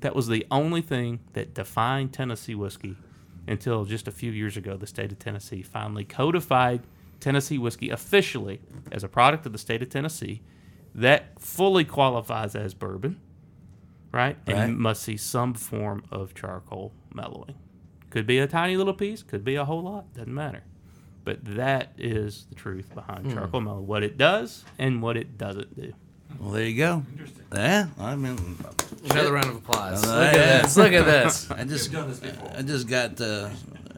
That was the only thing that defined Tennessee whiskey until just a few years ago. The state of Tennessee finally codified Tennessee whiskey officially as a product of the state of Tennessee that fully qualifies as bourbon, right? And Right. must see some form of charcoal mellowing. Could be a tiny little piece, could be a whole lot, doesn't matter. But that is the truth behind charcoal mellow, what it does and what it doesn't do. Well, there you go. Interesting. Yeah, I mean, Another round of applause. Look yeah. at this. Look at this. I just done this before. I just got uh,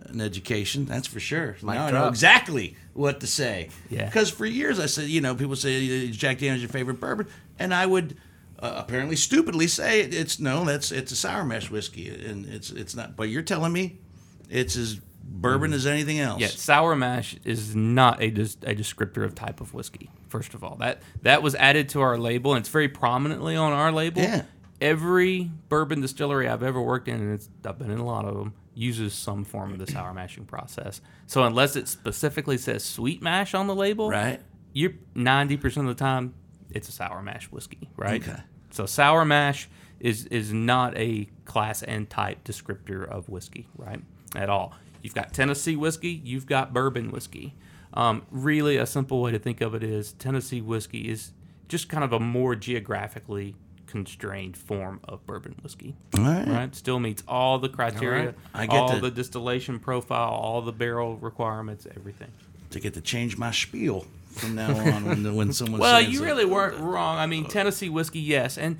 an education. That's for sure. Mic now I know exactly what to say. Yeah. Because for years I said, you know, people say Jack Daniel's your favorite bourbon, and I would uh, apparently stupidly say it's no, that's it's a sour mash whiskey, and it's it's not. But you're telling me it's as bourbon mm-hmm. as anything else. Yeah, sour mash is not a des- a descriptor of type of whiskey. First of all, that that was added to our label, and it's very prominently on our label. Yeah. Every bourbon distillery I've ever worked in, and it's, I've been in a lot of them, uses some form of the sour mashing process. So unless it specifically says sweet mash on the label, Right. you're ninety percent of the time it's a sour mash whiskey, right? Okay. So sour mash is is not a class and type descriptor of whiskey, right? At all. You've got Tennessee whiskey, you've got bourbon whiskey. Um, really, a simple way to think of it is Tennessee whiskey is just kind of a more geographically constrained form of bourbon whiskey. All right. Right? Still meets all the criteria, right. I get all that. the distillation profile, all the barrel requirements, everything. To get to change my spiel from now on when, when someone Well, you really weren't wrong. I mean, Tennessee whiskey, yes, and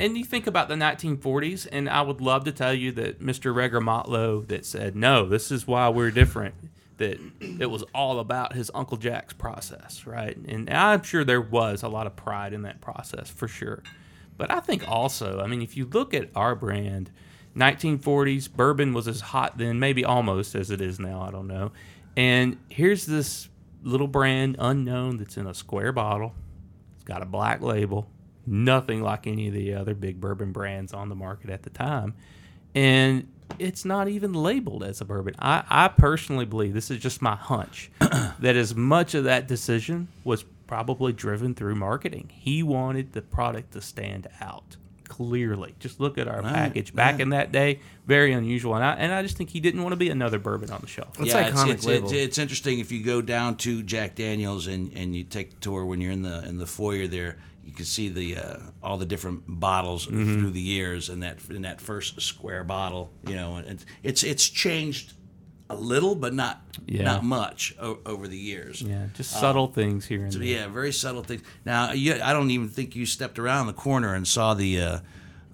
and you think about the 1940s, and I would love to tell you that Mr. Reagor Motlow that said no, this is why we're different. That it was all about his Uncle Jack's process, right? And I'm sure there was a lot of pride in that process for sure. But I think also, I mean, if you look at our brand, 1940s bourbon was as hot then, maybe almost as it is now. I don't know. And here's this little brand unknown that's in a square bottle. It's got a black label, nothing like any of the other big bourbon brands on the market at the time. And it's not even labeled as a bourbon. I, I personally believe this is just my hunch that as much of that decision was probably driven through marketing. He wanted the product to stand out clearly. Just look at our package back in that day. Very unusual, and I and I just think he didn't want to be another bourbon on the shelf. It's yeah, iconic it's, label. It's, it's interesting if you go down to Jack Daniels and, and you take the tour when you're in the in the foyer there. You can see the uh, all the different bottles Mm-hmm. through the years, and that in that first square bottle, you know, and it's it's changed a little, but not Yeah. not much o- over the years. Yeah, just subtle things here and So, there. yeah, very subtle things. Now, you, I don't even think you stepped around the corner and saw the uh,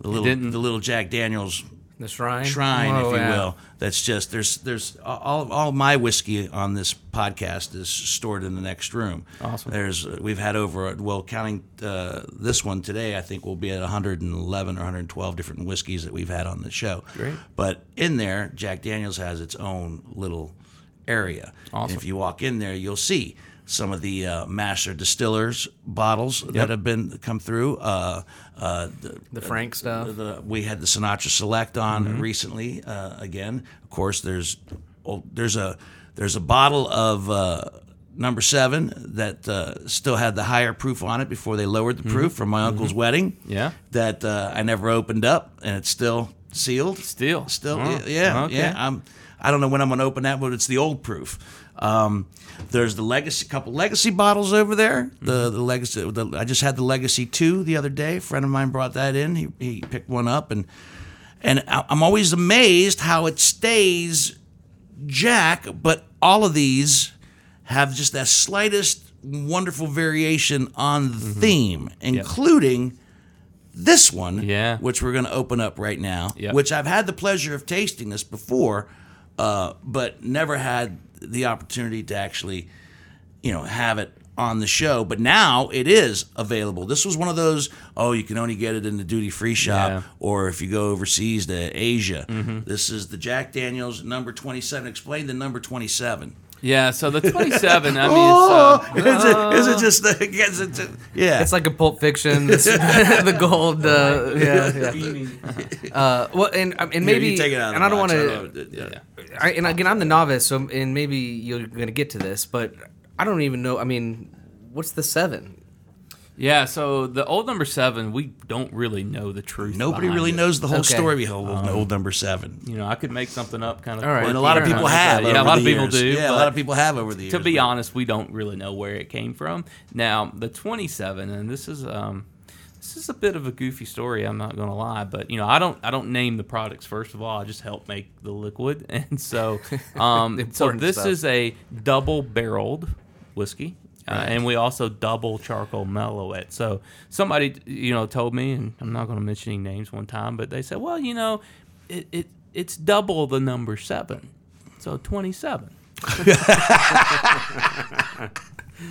the little the little Jack Daniels The shrine, shrine, Oh, if you will. That's just there's there's all all my whiskey on this podcast is stored in the next room. Awesome. There's we've had over well counting uh, this one today. I think we'll be at 111 or 112 different whiskeys that we've had on the show. Great. But in there, Jack Daniels has its own little area. And Awesome. if you walk in there, you'll see some of the uh, master distillers bottles that have been come through. Uh, uh, the, The Frank stuff. the, we had the Sinatra Select on Mm-hmm. recently. Uh, again, of course, there's oh, there's a there's a bottle of uh, number seven that uh, still had the higher proof on it before they lowered the proof from my uncle's wedding. Mm-hmm. Yeah. that uh, I never opened up, and it's still sealed. Still? still, Oh, yeah, okay. yeah. I'm. I don't know when I'm going to open that, but it's the old proof. Um, there's the legacy, couple legacy bottles over there. The the legacy. The, I just had the legacy two the other day. A friend of mine brought that in. He he picked one up, and and I'm always amazed how it stays Jack, but all of these have just that slightest wonderful variation on the Mm-hmm. theme, including this one, Yeah. which we're going to open up right now, Yep. which I've had the pleasure of tasting this before, uh, but never had the opportunity to actually, you know, have it on the show. But now it is available. This was one of those, oh, you can only get it in the duty free shop, Yeah. or if you go overseas to Asia. Mm-hmm. This is the Jack Daniels number 27. Explain the number 27. Yeah, so the 27, I mean, Oh, it's, uh, is, it, is it just the, is it just- yeah. It's like a Pulp Fiction. The gold. Uh, yeah, yeah. Uh, well, and and Here, maybe, you take it out and I don't want to. don't. Yeah. I, and again, I'm the novice, so and maybe you're gonna get to this, but I don't even know. I mean, what's the seven? Yeah, so the old number seven, we don't really know the truth. Nobody really it. knows the whole Okay. story behind old, old number seven. You know, I could make something up kind of. All right. And a lot of people have. Yeah, a lot of people years. do. Yeah, a lot of people have over the years. To be but- honest, we don't really know where it came from. Now, the 27, and this is um, this is a bit of a goofy story. I'm not going to lie, but you know, I don't I don't name the products. First of all, I just help make the liquid, and so um, so this stuff. is a double barreled whiskey. Uh, and we also double charcoal mellow it. So somebody, you know, told me, and I'm not going to mention any names one time, but they said, well, you know, it, it it's double the number seven, so 27.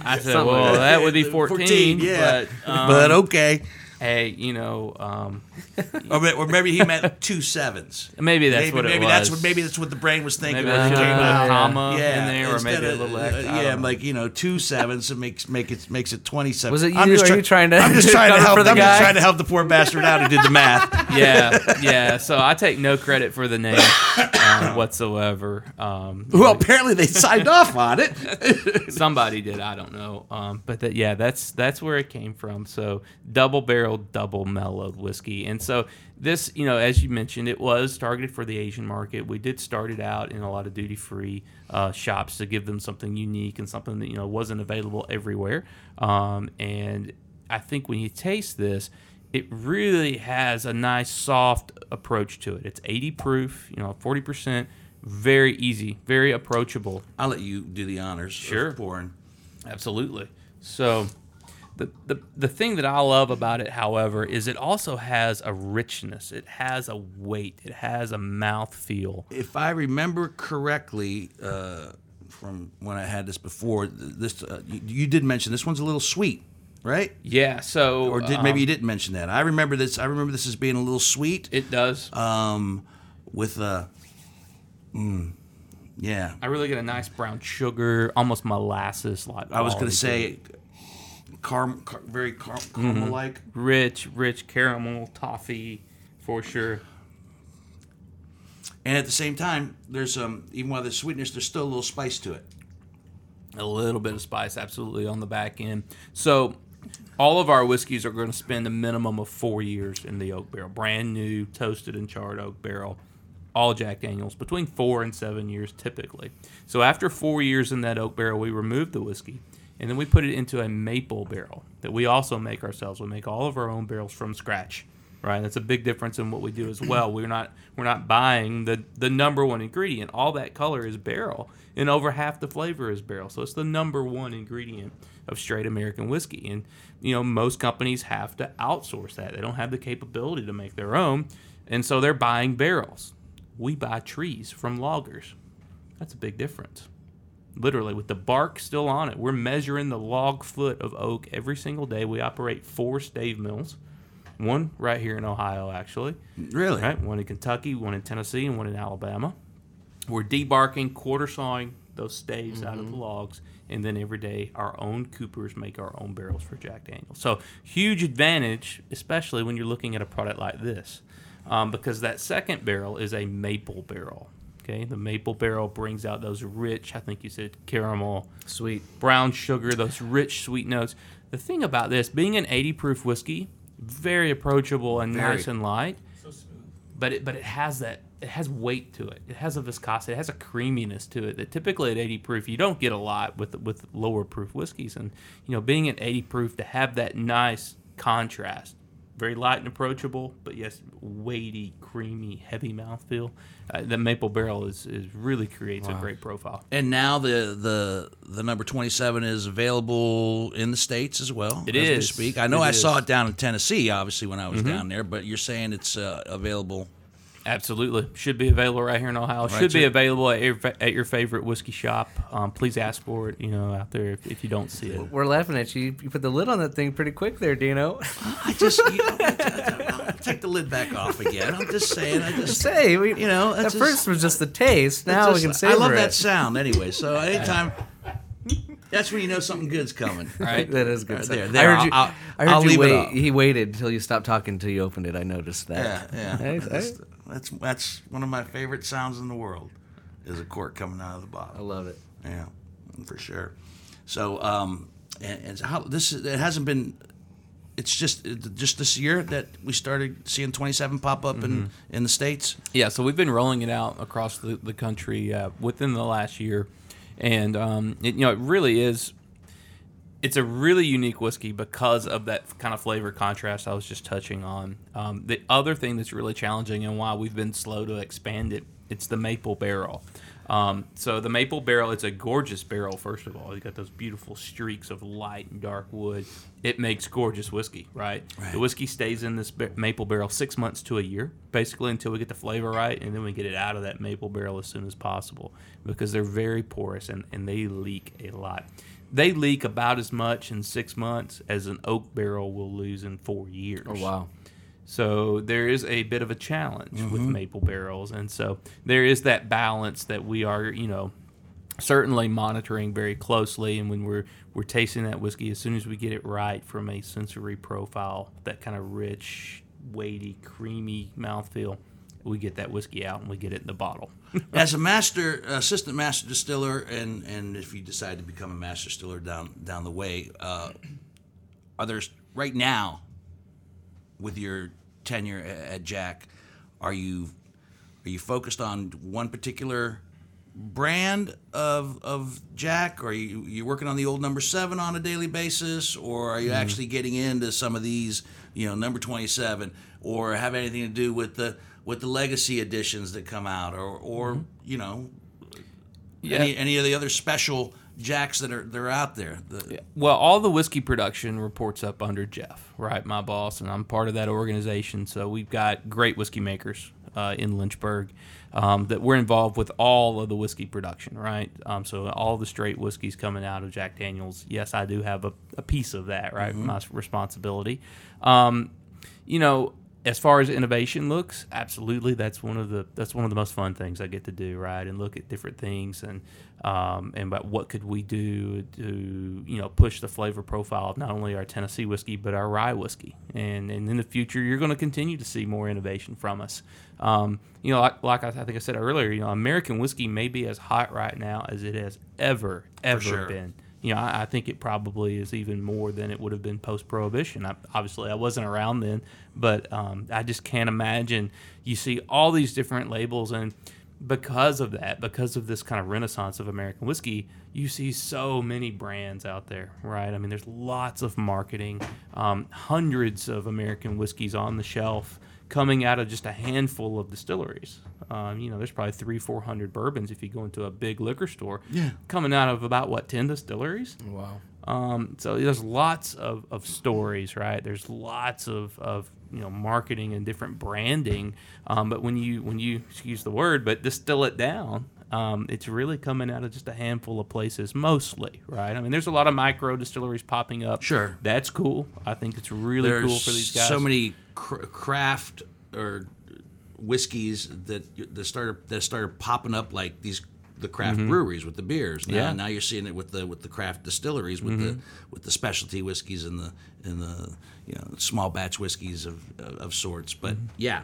I said, Something like well, that. that would be 14, yeah. but, um, but okay. Hey, you know, um, Or, or maybe he meant two sevens. maybe that's maybe, what it maybe was. that's what maybe that's what the brain was thinking. Maybe when it came out. a comma Yeah, in there, or maybe a of, little uh, extra. I yeah, don't like you know, two sevens. It makes make it makes it twenty seven. Was it I'm you? just Are try- you trying to I'm just trying to help. the I'm just trying to help the poor bastard out who did the math. yeah, yeah. So I take no credit for the name um, whatsoever. Um, well, apparently they signed off on it. somebody did. I don't know. Um, but that, yeah, that's that's where it came from. So double barrel, double mellowed whiskey, and so this, you know, as you mentioned, it was targeted for the Asian market. We did start it out in a lot of duty free uh, shops to give them something unique and something that you know wasn't available everywhere. Um, and I think when you taste this, it really has a nice soft approach to it. It's 80 proof, you know, 40 percent. Very easy, very approachable. I'll let you do the honors. Sure. Of pouring. Absolutely. So, the, the the thing that I love about it, however, is it also has a richness. It has a weight. It has a mouth feel. If I remember correctly, uh, from when I had this before, this uh, you, you did mention this one's a little sweet, right? Yeah. So, Or did maybe um, you didn't mention that? I remember this. I remember this as being a little sweet. it does. um, with a, mm, yeah. I really get a nice brown sugar, almost molasses like. I was gonna say. Car, car very car, Mm-hmm. caramel like. rich, rich caramel toffee, for sure. And at the same time, there's um even while there's sweetness, there's still a little spice to it. a little bit of spice absolutely on the back end so all of our whiskeys are going to spend a minimum of four years in the oak barrel brand new toasted and charred oak barrel all jack daniels between four and seven years typically so after four years in that oak barrel we remove the whiskey and then we put it into a maple barrel that we also make ourselves. We make all of our own barrels from scratch right? That's a big difference in what we do as well. We're not we're not buying the the number one ingredient. All that color is barrel and over half the flavor is barrel. So it's the number one ingredient of straight american whiskey. And you know most companies have to outsource that. They don't have the capability to make their own. And so they're buying barrels. We buy trees from loggers. That's a big difference literally with the bark still on it we're measuring the log foot of oak every single day we operate four stave mills one right here in ohio actually Really? right? One in Kentucky, one in Tennessee, and one in Alabama. We're debarking, quarter sawing those staves out of the logs, and then every day our own coopers make our own barrels for Jack Daniels. So huge advantage, especially when you're looking at a product like this, um, because that second barrel is a maple barrel. Okay, the maple barrel brings out those rich, I think you said caramel, Sweet. brown sugar, those rich sweet notes. The thing about this, being an 80 proof whiskey, very approachable and Very. nice and light. So smooth. But it but it has that it has weight to it. It has a viscosity. It has a creaminess to it that typically at 80 proof you don't get a lot with with lower proof whiskeys. And you know, being at 80 proof to have that nice contrast, very light and approachable, but yes, weighty, creamy, heavy mouthfeel. Uh, the maple barrel is, is really creates a great profile. And now the the the number twenty seven is available in the states as well. It as we is. speak. I know It I saw is. Mm-hmm. it down in Tennessee, obviously when I was down there. But you're saying it's uh, available. Absolutely, should be available right here in Ohio. Right, should be available at your, at your favorite whiskey shop. Um, please ask for it. You know, out there if, if you don't see it. We're laughing at you. You put the lid on that thing pretty quick there, Dino. I just you know, I'll take the lid back off again. I'm just saying. I just Say, we, you know at that's first just- was just the taste. that's Now we just- can savor I love it. that sound anyway. So anytime. That's when you know something good's coming. Right. That is good. Right, there, there, I heard I'll- you. I'll- I heard I'll you leave it wait. up. He waited until you stopped talking until you opened it. I noticed that. Yeah, yeah. Hey, That's, hey. That's that's one of my favorite sounds in the world. Is a cork coming out of the bottle. I love it. Yeah, for sure. So, um, and, and how this it hasn't been. It's just just this year that we started seeing 27 pop up in in the states. Yeah, so we've been rolling it out across the, the country uh, within the last year, and um, it, you know it really is. It's a really unique whiskey because of that kind of flavor contrast I was just touching on. Um, the other thing that's really challenging and why we've been slow to expand it, it's the maple barrel. Um, so the maple barrel, it's a gorgeous barrel. First of all, you got those beautiful streaks of light and dark wood. It makes gorgeous whiskey, right? Right. The whiskey stays in this ba- maple barrel six months to a year, basically until we get the flavor right, and then we get it out of that maple barrel as soon as possible because they're very porous and, and they leak a lot. They leak about as much in six months as an oak barrel will lose in four years. Oh wow. So there is a bit of a challenge with mm-hmm. maple barrels, and so there is that balance that we are, you know, certainly monitoring very closely. And when we're we're tasting that whiskey, as soon as we get it right from a sensory profile, that kind of rich, weighty, creamy mouthfeel, we get that whiskey out and we get it in the bottle. As a master, assistant master distiller, and, and if you decide to become a master distiller down down the way, uh, are there right now, with your tenure at Jack, are you are you focused on one particular brand of of Jack, or are you you working on the old number seven on a daily basis, or are you actually getting into some of these, you know, number twenty seven, or have anything to do with the with the legacy editions that come out, or or you know, any any of the other special Jacks that are they're out there. The, Well, all the whiskey production reports up under Jeff, right? My boss, and I'm part of that organization. So we've got great whiskey makers uh, in Lynchburg um, that we're involved with all of the whiskey production, right? Um, so all the straight whiskeys coming out of Jack Daniels. Yes, I do have a, a piece of that, right? My responsibility. Um, you know, as far as innovation looks, absolutely, that's one of the that's one of the most fun things I get to do, right? And look at different things and um, and about what could we do to you know push the flavor profile of not only our Tennessee whiskey but our rye whiskey. And and in the future, you're going to continue to see more innovation from us. Um, you know, like, like I, I think I said earlier, you know, American whiskey may be as hot right now as it has ever ever sure. been you know, I, I think it probably is even more than it would have been post prohibition. Obviously, I wasn't around then, but um, I just can't imagine. You see all these different labels, and because of that, because of this kind of renaissance of American whiskey, you see so many brands out there, right? I mean, there's lots of marketing, um, hundreds of American whiskeys on the shelf coming out of just a handful of distilleries. Um, you know, there's probably three, four hundred bourbons if you go into a big liquor store. Yeah. Coming out of about what ten distilleries. Wow. Um, so there's lots of, of stories, right? There's lots of, of you know marketing and different branding. Um, but when you when you excuse the word, but distill it down, um, it's really coming out of just a handful of places, mostly, right? I mean, there's a lot of micro distilleries popping up. Sure. that's cool. I think it's really there's cool for these guys. so many craft or whiskeys that that started that started popping up like these the craft breweries with the beers. Now, Mm-hmm. Yeah. Mm-hmm. now you're seeing it with the with the craft distilleries with the with the specialty whiskeys and the and the you know small batch whiskeys of of sorts. But Mm-hmm. yeah,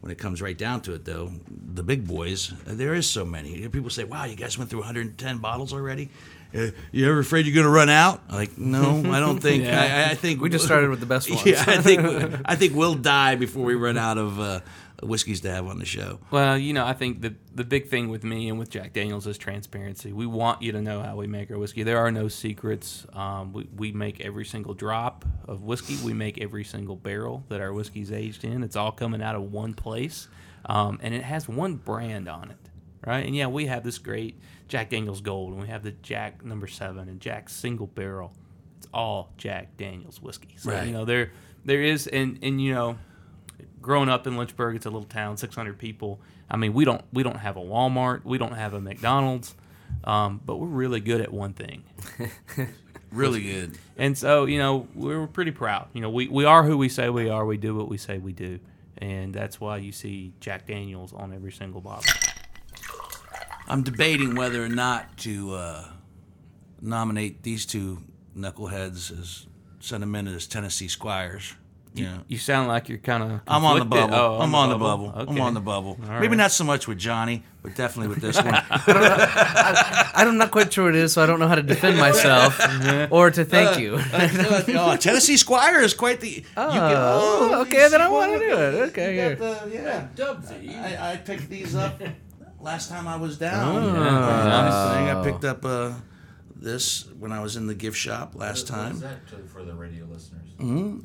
when it comes right down to it, though, the big boys there is so many. People say, "Wow, you guys went through 110 bottles already." Uh, you ever afraid you're going to run out? Like, no, I don't think. I, I think We just started with the best ones. Yeah, I think I think we'll die before we run out of uh, whiskeys to have on the show. Well, you know, I think the the big thing with me and with Jack Daniels is transparency. We want you to know how we make our whiskey. There are no secrets. Um, we, we make every single drop of whiskey. We make every single barrel that our whiskey's aged in. It's all coming out of one place, um, and it has one brand on it, right? And yeah, we have this great Jack Daniels Gold, and we have the Jack Number Seven and Jack Single Barrel. It's all Jack Daniels whiskey. So Right. you know there there is, and and you know growing up in Lynchburg, it's a little town, 600 people. I mean, we don't we don't have a Walmart, we don't have a McDonald's, um, but we're really good at one thing. Really good. And so, you know, we're pretty proud. You know, we, we are who we say we are. We do what we say we do. And that's why you see Jack Daniels on every single bottle. I'm debating whether or not to uh, nominate these two knuckleheads as send them in as Tennessee Squires. Yeah. You sound like you're kind of. I'm on the bubble. Oh, I'm on the bubble. I'm on the bubble. All Maybe right. not so much with Johnny, but definitely with this one. I'm not quite sure what it is, so I don't know how to defend myself or to thank you. Uh, uh, uh, oh, Tennessee Squire is quite the. you can, Oh, okay, then I want to do it. Okay, You here. the, yeah. Dubsy. I, I picked these up last time I was down. Oh. Yeah, thing. I picked up uh, this when I was in the gift shop last What time. is that to, for the radio listeners?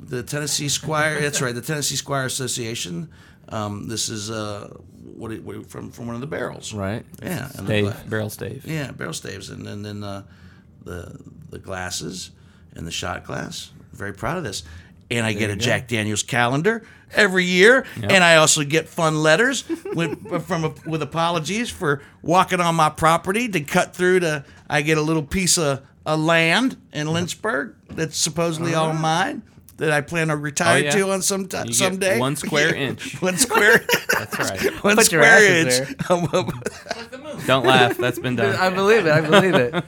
The Tennessee Squire. that's right. The Tennessee Squire Association. Um, this is uh, what, it, what from from one of the barrels. Right. Yeah. and the barrel stave. yeah, barrel staves, and, and then uh, the the glasses and the shot glass. Very proud of this. And I get a Jack Daniels calendar every year, and I also get fun letters with from with apologies for walking on my property to cut through to. I get a little piece of a land in Lynchburg that's supposedly all mine that I plan to retire Oh, yeah. to on some ti- You get someday. one square inch. one square. That's right. one Put your square ashes inch. Don't laugh. That's been done. I believe it. I believe it. well,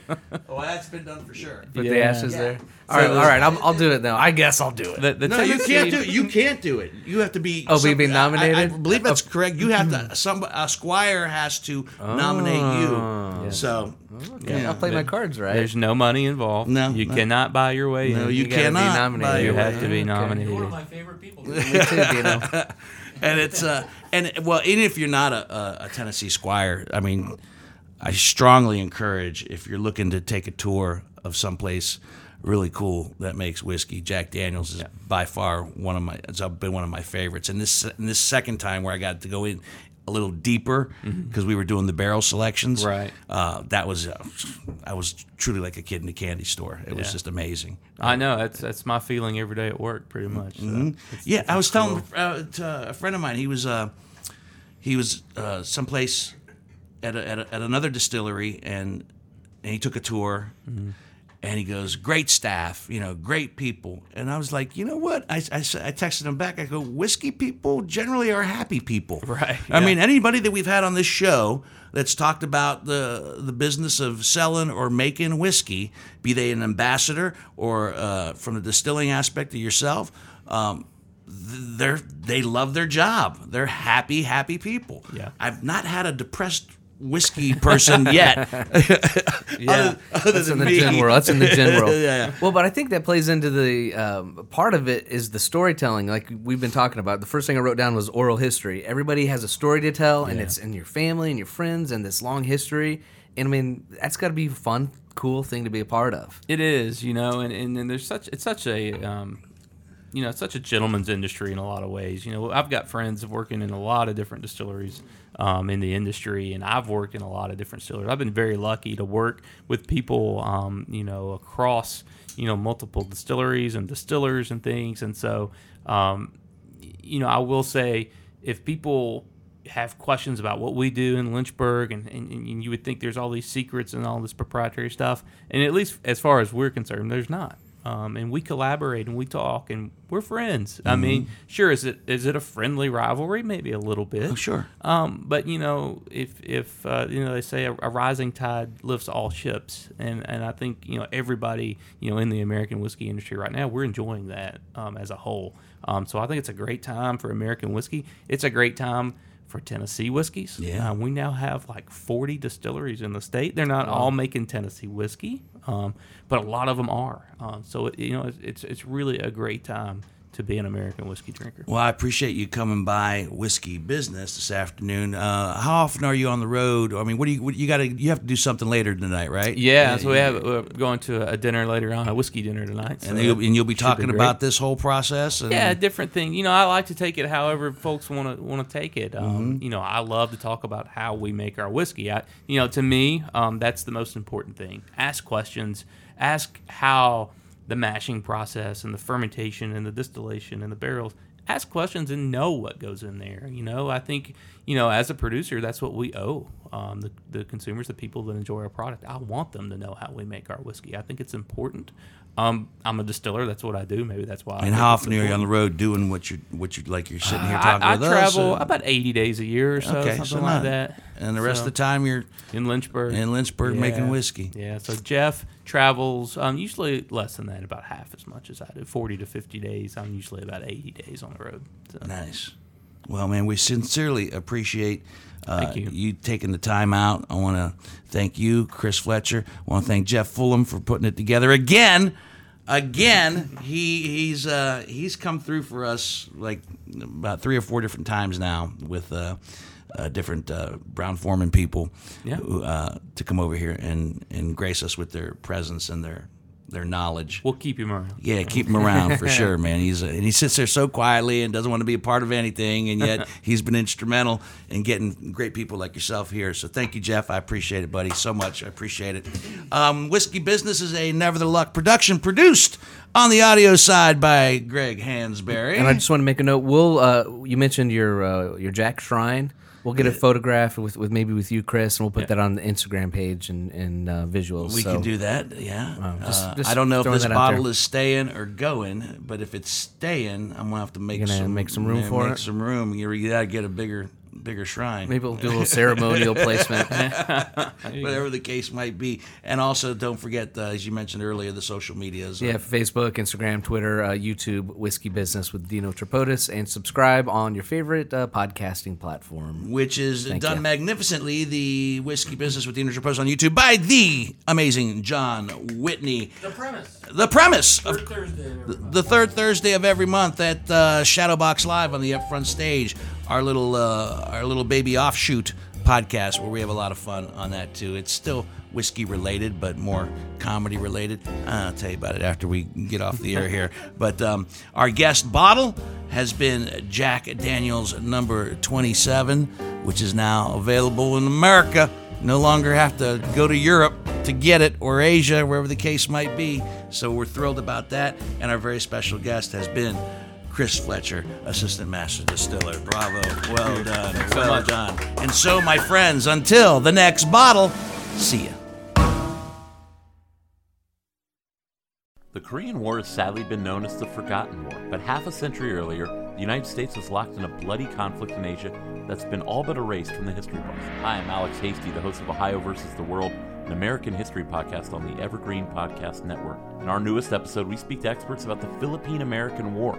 oh, that's been done for sure. Put the ashes Yeah. there. All right, all right. I'm, I'll do it now. I guess I'll do it. The, the No, you can't do it. You can't do it. You have to be. Oh, be- be some- I- I, I nominated? believe that's correct. You have to. Some a squire has to nominate you. So, Okay, I'll play my cards right. There's no money involved. No, you no. cannot buy your way no, in. you, gotta be cannot. nominated. buy You have way to be in. You're one nominated. of my favorite people. Me too, Dino. and it's uh and well even if you're not a, a, a tennessee squire i mean i strongly encourage if you're looking to take a tour of someplace really cool that makes whiskey jack daniels is by far one of my it's been one of my favorites and this and this second time where i got to go in a little deeper because we were doing the barrel selections Right. uh, that was uh, i was truly like a kid in a candy store it was just amazing I know that's that's my feeling every day at work, pretty much. So. Mm-hmm. Yeah, I was telling uh, to a friend of mine. He was uh, he was uh, someplace at a, at, a, at another distillery, and and he took a tour, and he goes, "Great staff, you know, great people." And I was like, you know what? I I texted him back. I go, "Whiskey people generally are happy people, Right, I mean, anybody that we've had on this show." That's talked about the the business of selling or making whiskey, be they an ambassador or uh, from the distilling aspect of yourself, um, they're they love their job. They're happy, happy people. Yeah. I've not had a depressed whiskey person yet. Yeah, other that's in than the me. gin world. That's in the gin world. Yeah. Well, but I think that plays into the um, part of it is the storytelling. Like we've been talking about. The first thing I wrote down was oral history. Everybody has a story to tell, and it's in your family and your friends and this long history. And I mean, that's got to be a fun, cool thing to be a part of. It is, you know, and, and, and there's such it's such a um, you know, it's such a gentleman's industry in a lot of ways. You know, I've got friends working in a lot of different distilleries um, in the industry, and I've worked in a lot of different distilleries. I've been very lucky to work with people, um, you know, across you know multiple distilleries and distillers and things, and so um, you know, I will say if people have questions about what we do in Lynchburg, and, and, and you would think there's all these secrets and all this proprietary stuff, and at least as far as we're concerned, there's not. Um, and we collaborate and we talk and we're friends. I mean, sure, is it is it a friendly rivalry? Maybe a little bit. Oh, sure. Um, but you know, if if uh, you know they say a, a rising tide lifts all ships, and and I think you know everybody you know in the American whiskey industry right now we're enjoying that um, as a whole. Um, so I think it's a great time for American whiskey. It's a great time for Tennessee whiskeys. Yeah. Uh, we now have like 40 distilleries in the state. They're not all making Tennessee whiskey, um, but a lot of them are. Um, so it, you know, it's, it's it's really a great time to be an American whiskey drinker. Well, I appreciate you coming by Whiskey Business this afternoon. Uh, how often are you on the road? I mean, what do you what, you got to you have to do something later tonight, right? Yeah, so we have we're going to a dinner later on, a whiskey dinner tonight. So and you'll, and you'll be talking great. about this whole process. And, yeah, different thing. You know, I like to take it however folks want to want to take it. Um, Mm-hmm. You know, I love to talk about how we make our whiskey. I, you know, to me, um, that's the most important thing. Ask questions. Ask how the mashing process and the fermentation and the distillation and the barrels. Ask questions and know what goes in there. You know, I think you know as a producer, that's what we owe um, the the consumers, the people that enjoy our product. I want them to know how we make our whiskey. I think it's important. Um, I'm a distiller. That's what I do. Maybe that's why. I And think how often are you on the road doing what you what you like? You're sitting here I, talking I with travel us. uh, about 80 days a year or so, okay, something so like that. and the rest So, of the time you're in Lynchburg. in Lynchburg making whiskey. Yeah, so Jeff travels um, usually less than that, about half as much as I do, 40 to 50 days. I'm usually about 80 days on the road. So. Nice. Well, man, we sincerely appreciate uh, Thank you. taking the time out. I want to thank you, Chris Fletcher. I want to thank Jeff Fulham for putting it together again. Again, he he's uh, he's come through for us like about three or four different times now with uh, uh, different uh, Brown-Forman people Yeah. uh, to come over here and, and grace us with their presence and their their knowledge. We'll keep him around. Yeah, keep him around for sure, man. He's and he sits there so quietly and doesn't want to be a part of anything, and yet he's been instrumental in getting great people like yourself here. So thank you, Jeff. I appreciate it, buddy, so much. I appreciate it. Um, Whiskey Business is a Never the Luck production, produced on the audio side by Greg Hansberry. And I just want to make a note. We'll uh, you mentioned your uh, your Jack Shrine. We'll get a photograph with, with maybe with you, Chris, and we'll put that on the Instagram page and, and uh, visuals. We so. can do that, yeah. just- Uh, I don't know if this bottle is staying or going, but if it's staying, I'm gonna have to make some make some room yeah, for make it? some room. You gotta get a bigger bigger shrine. Maybe we'll do a little ceremonial placement. whatever the case might be. And also, don't forget, uh, as you mentioned earlier, the social medias. Yeah, Facebook, Instagram, Twitter, uh, YouTube, Whiskey Business with Dino Tripodis, and subscribe on your favorite uh, podcasting platform. Which is done you. magnificently, the Whiskey Business with Dino Post on YouTube by the amazing John Whitney. The premise. The premise of Third Thursday. of every month. the third Thursday of every month at uh, Shadowbox Live on the upfront stage, our little uh, our little baby offshoot podcast where we have a lot of fun on that too. It's still whiskey related, but more comedy related. I'll tell you about it after we get off the air here. But um, our guest bottle has been Jack Daniels number 27, which is now available in America. No longer have to go to Europe to get it or Asia, wherever the case might be. So we're thrilled about that. And our very special guest has been Chris Fletcher, Assistant Master Distiller. Bravo. Well done. well done. And so, my friends, until the next bottle, see ya. The Korean War has sadly been known as the Forgotten War, but half a century earlier, the United States was locked in a bloody conflict in Asia that's been all but erased from the history books. Hi, I'm Alex Hasty, the host of Ohio versus the World, an American history podcast on the Evergreen Podcast Network. In our newest episode, we speak to experts about the Philippine American War,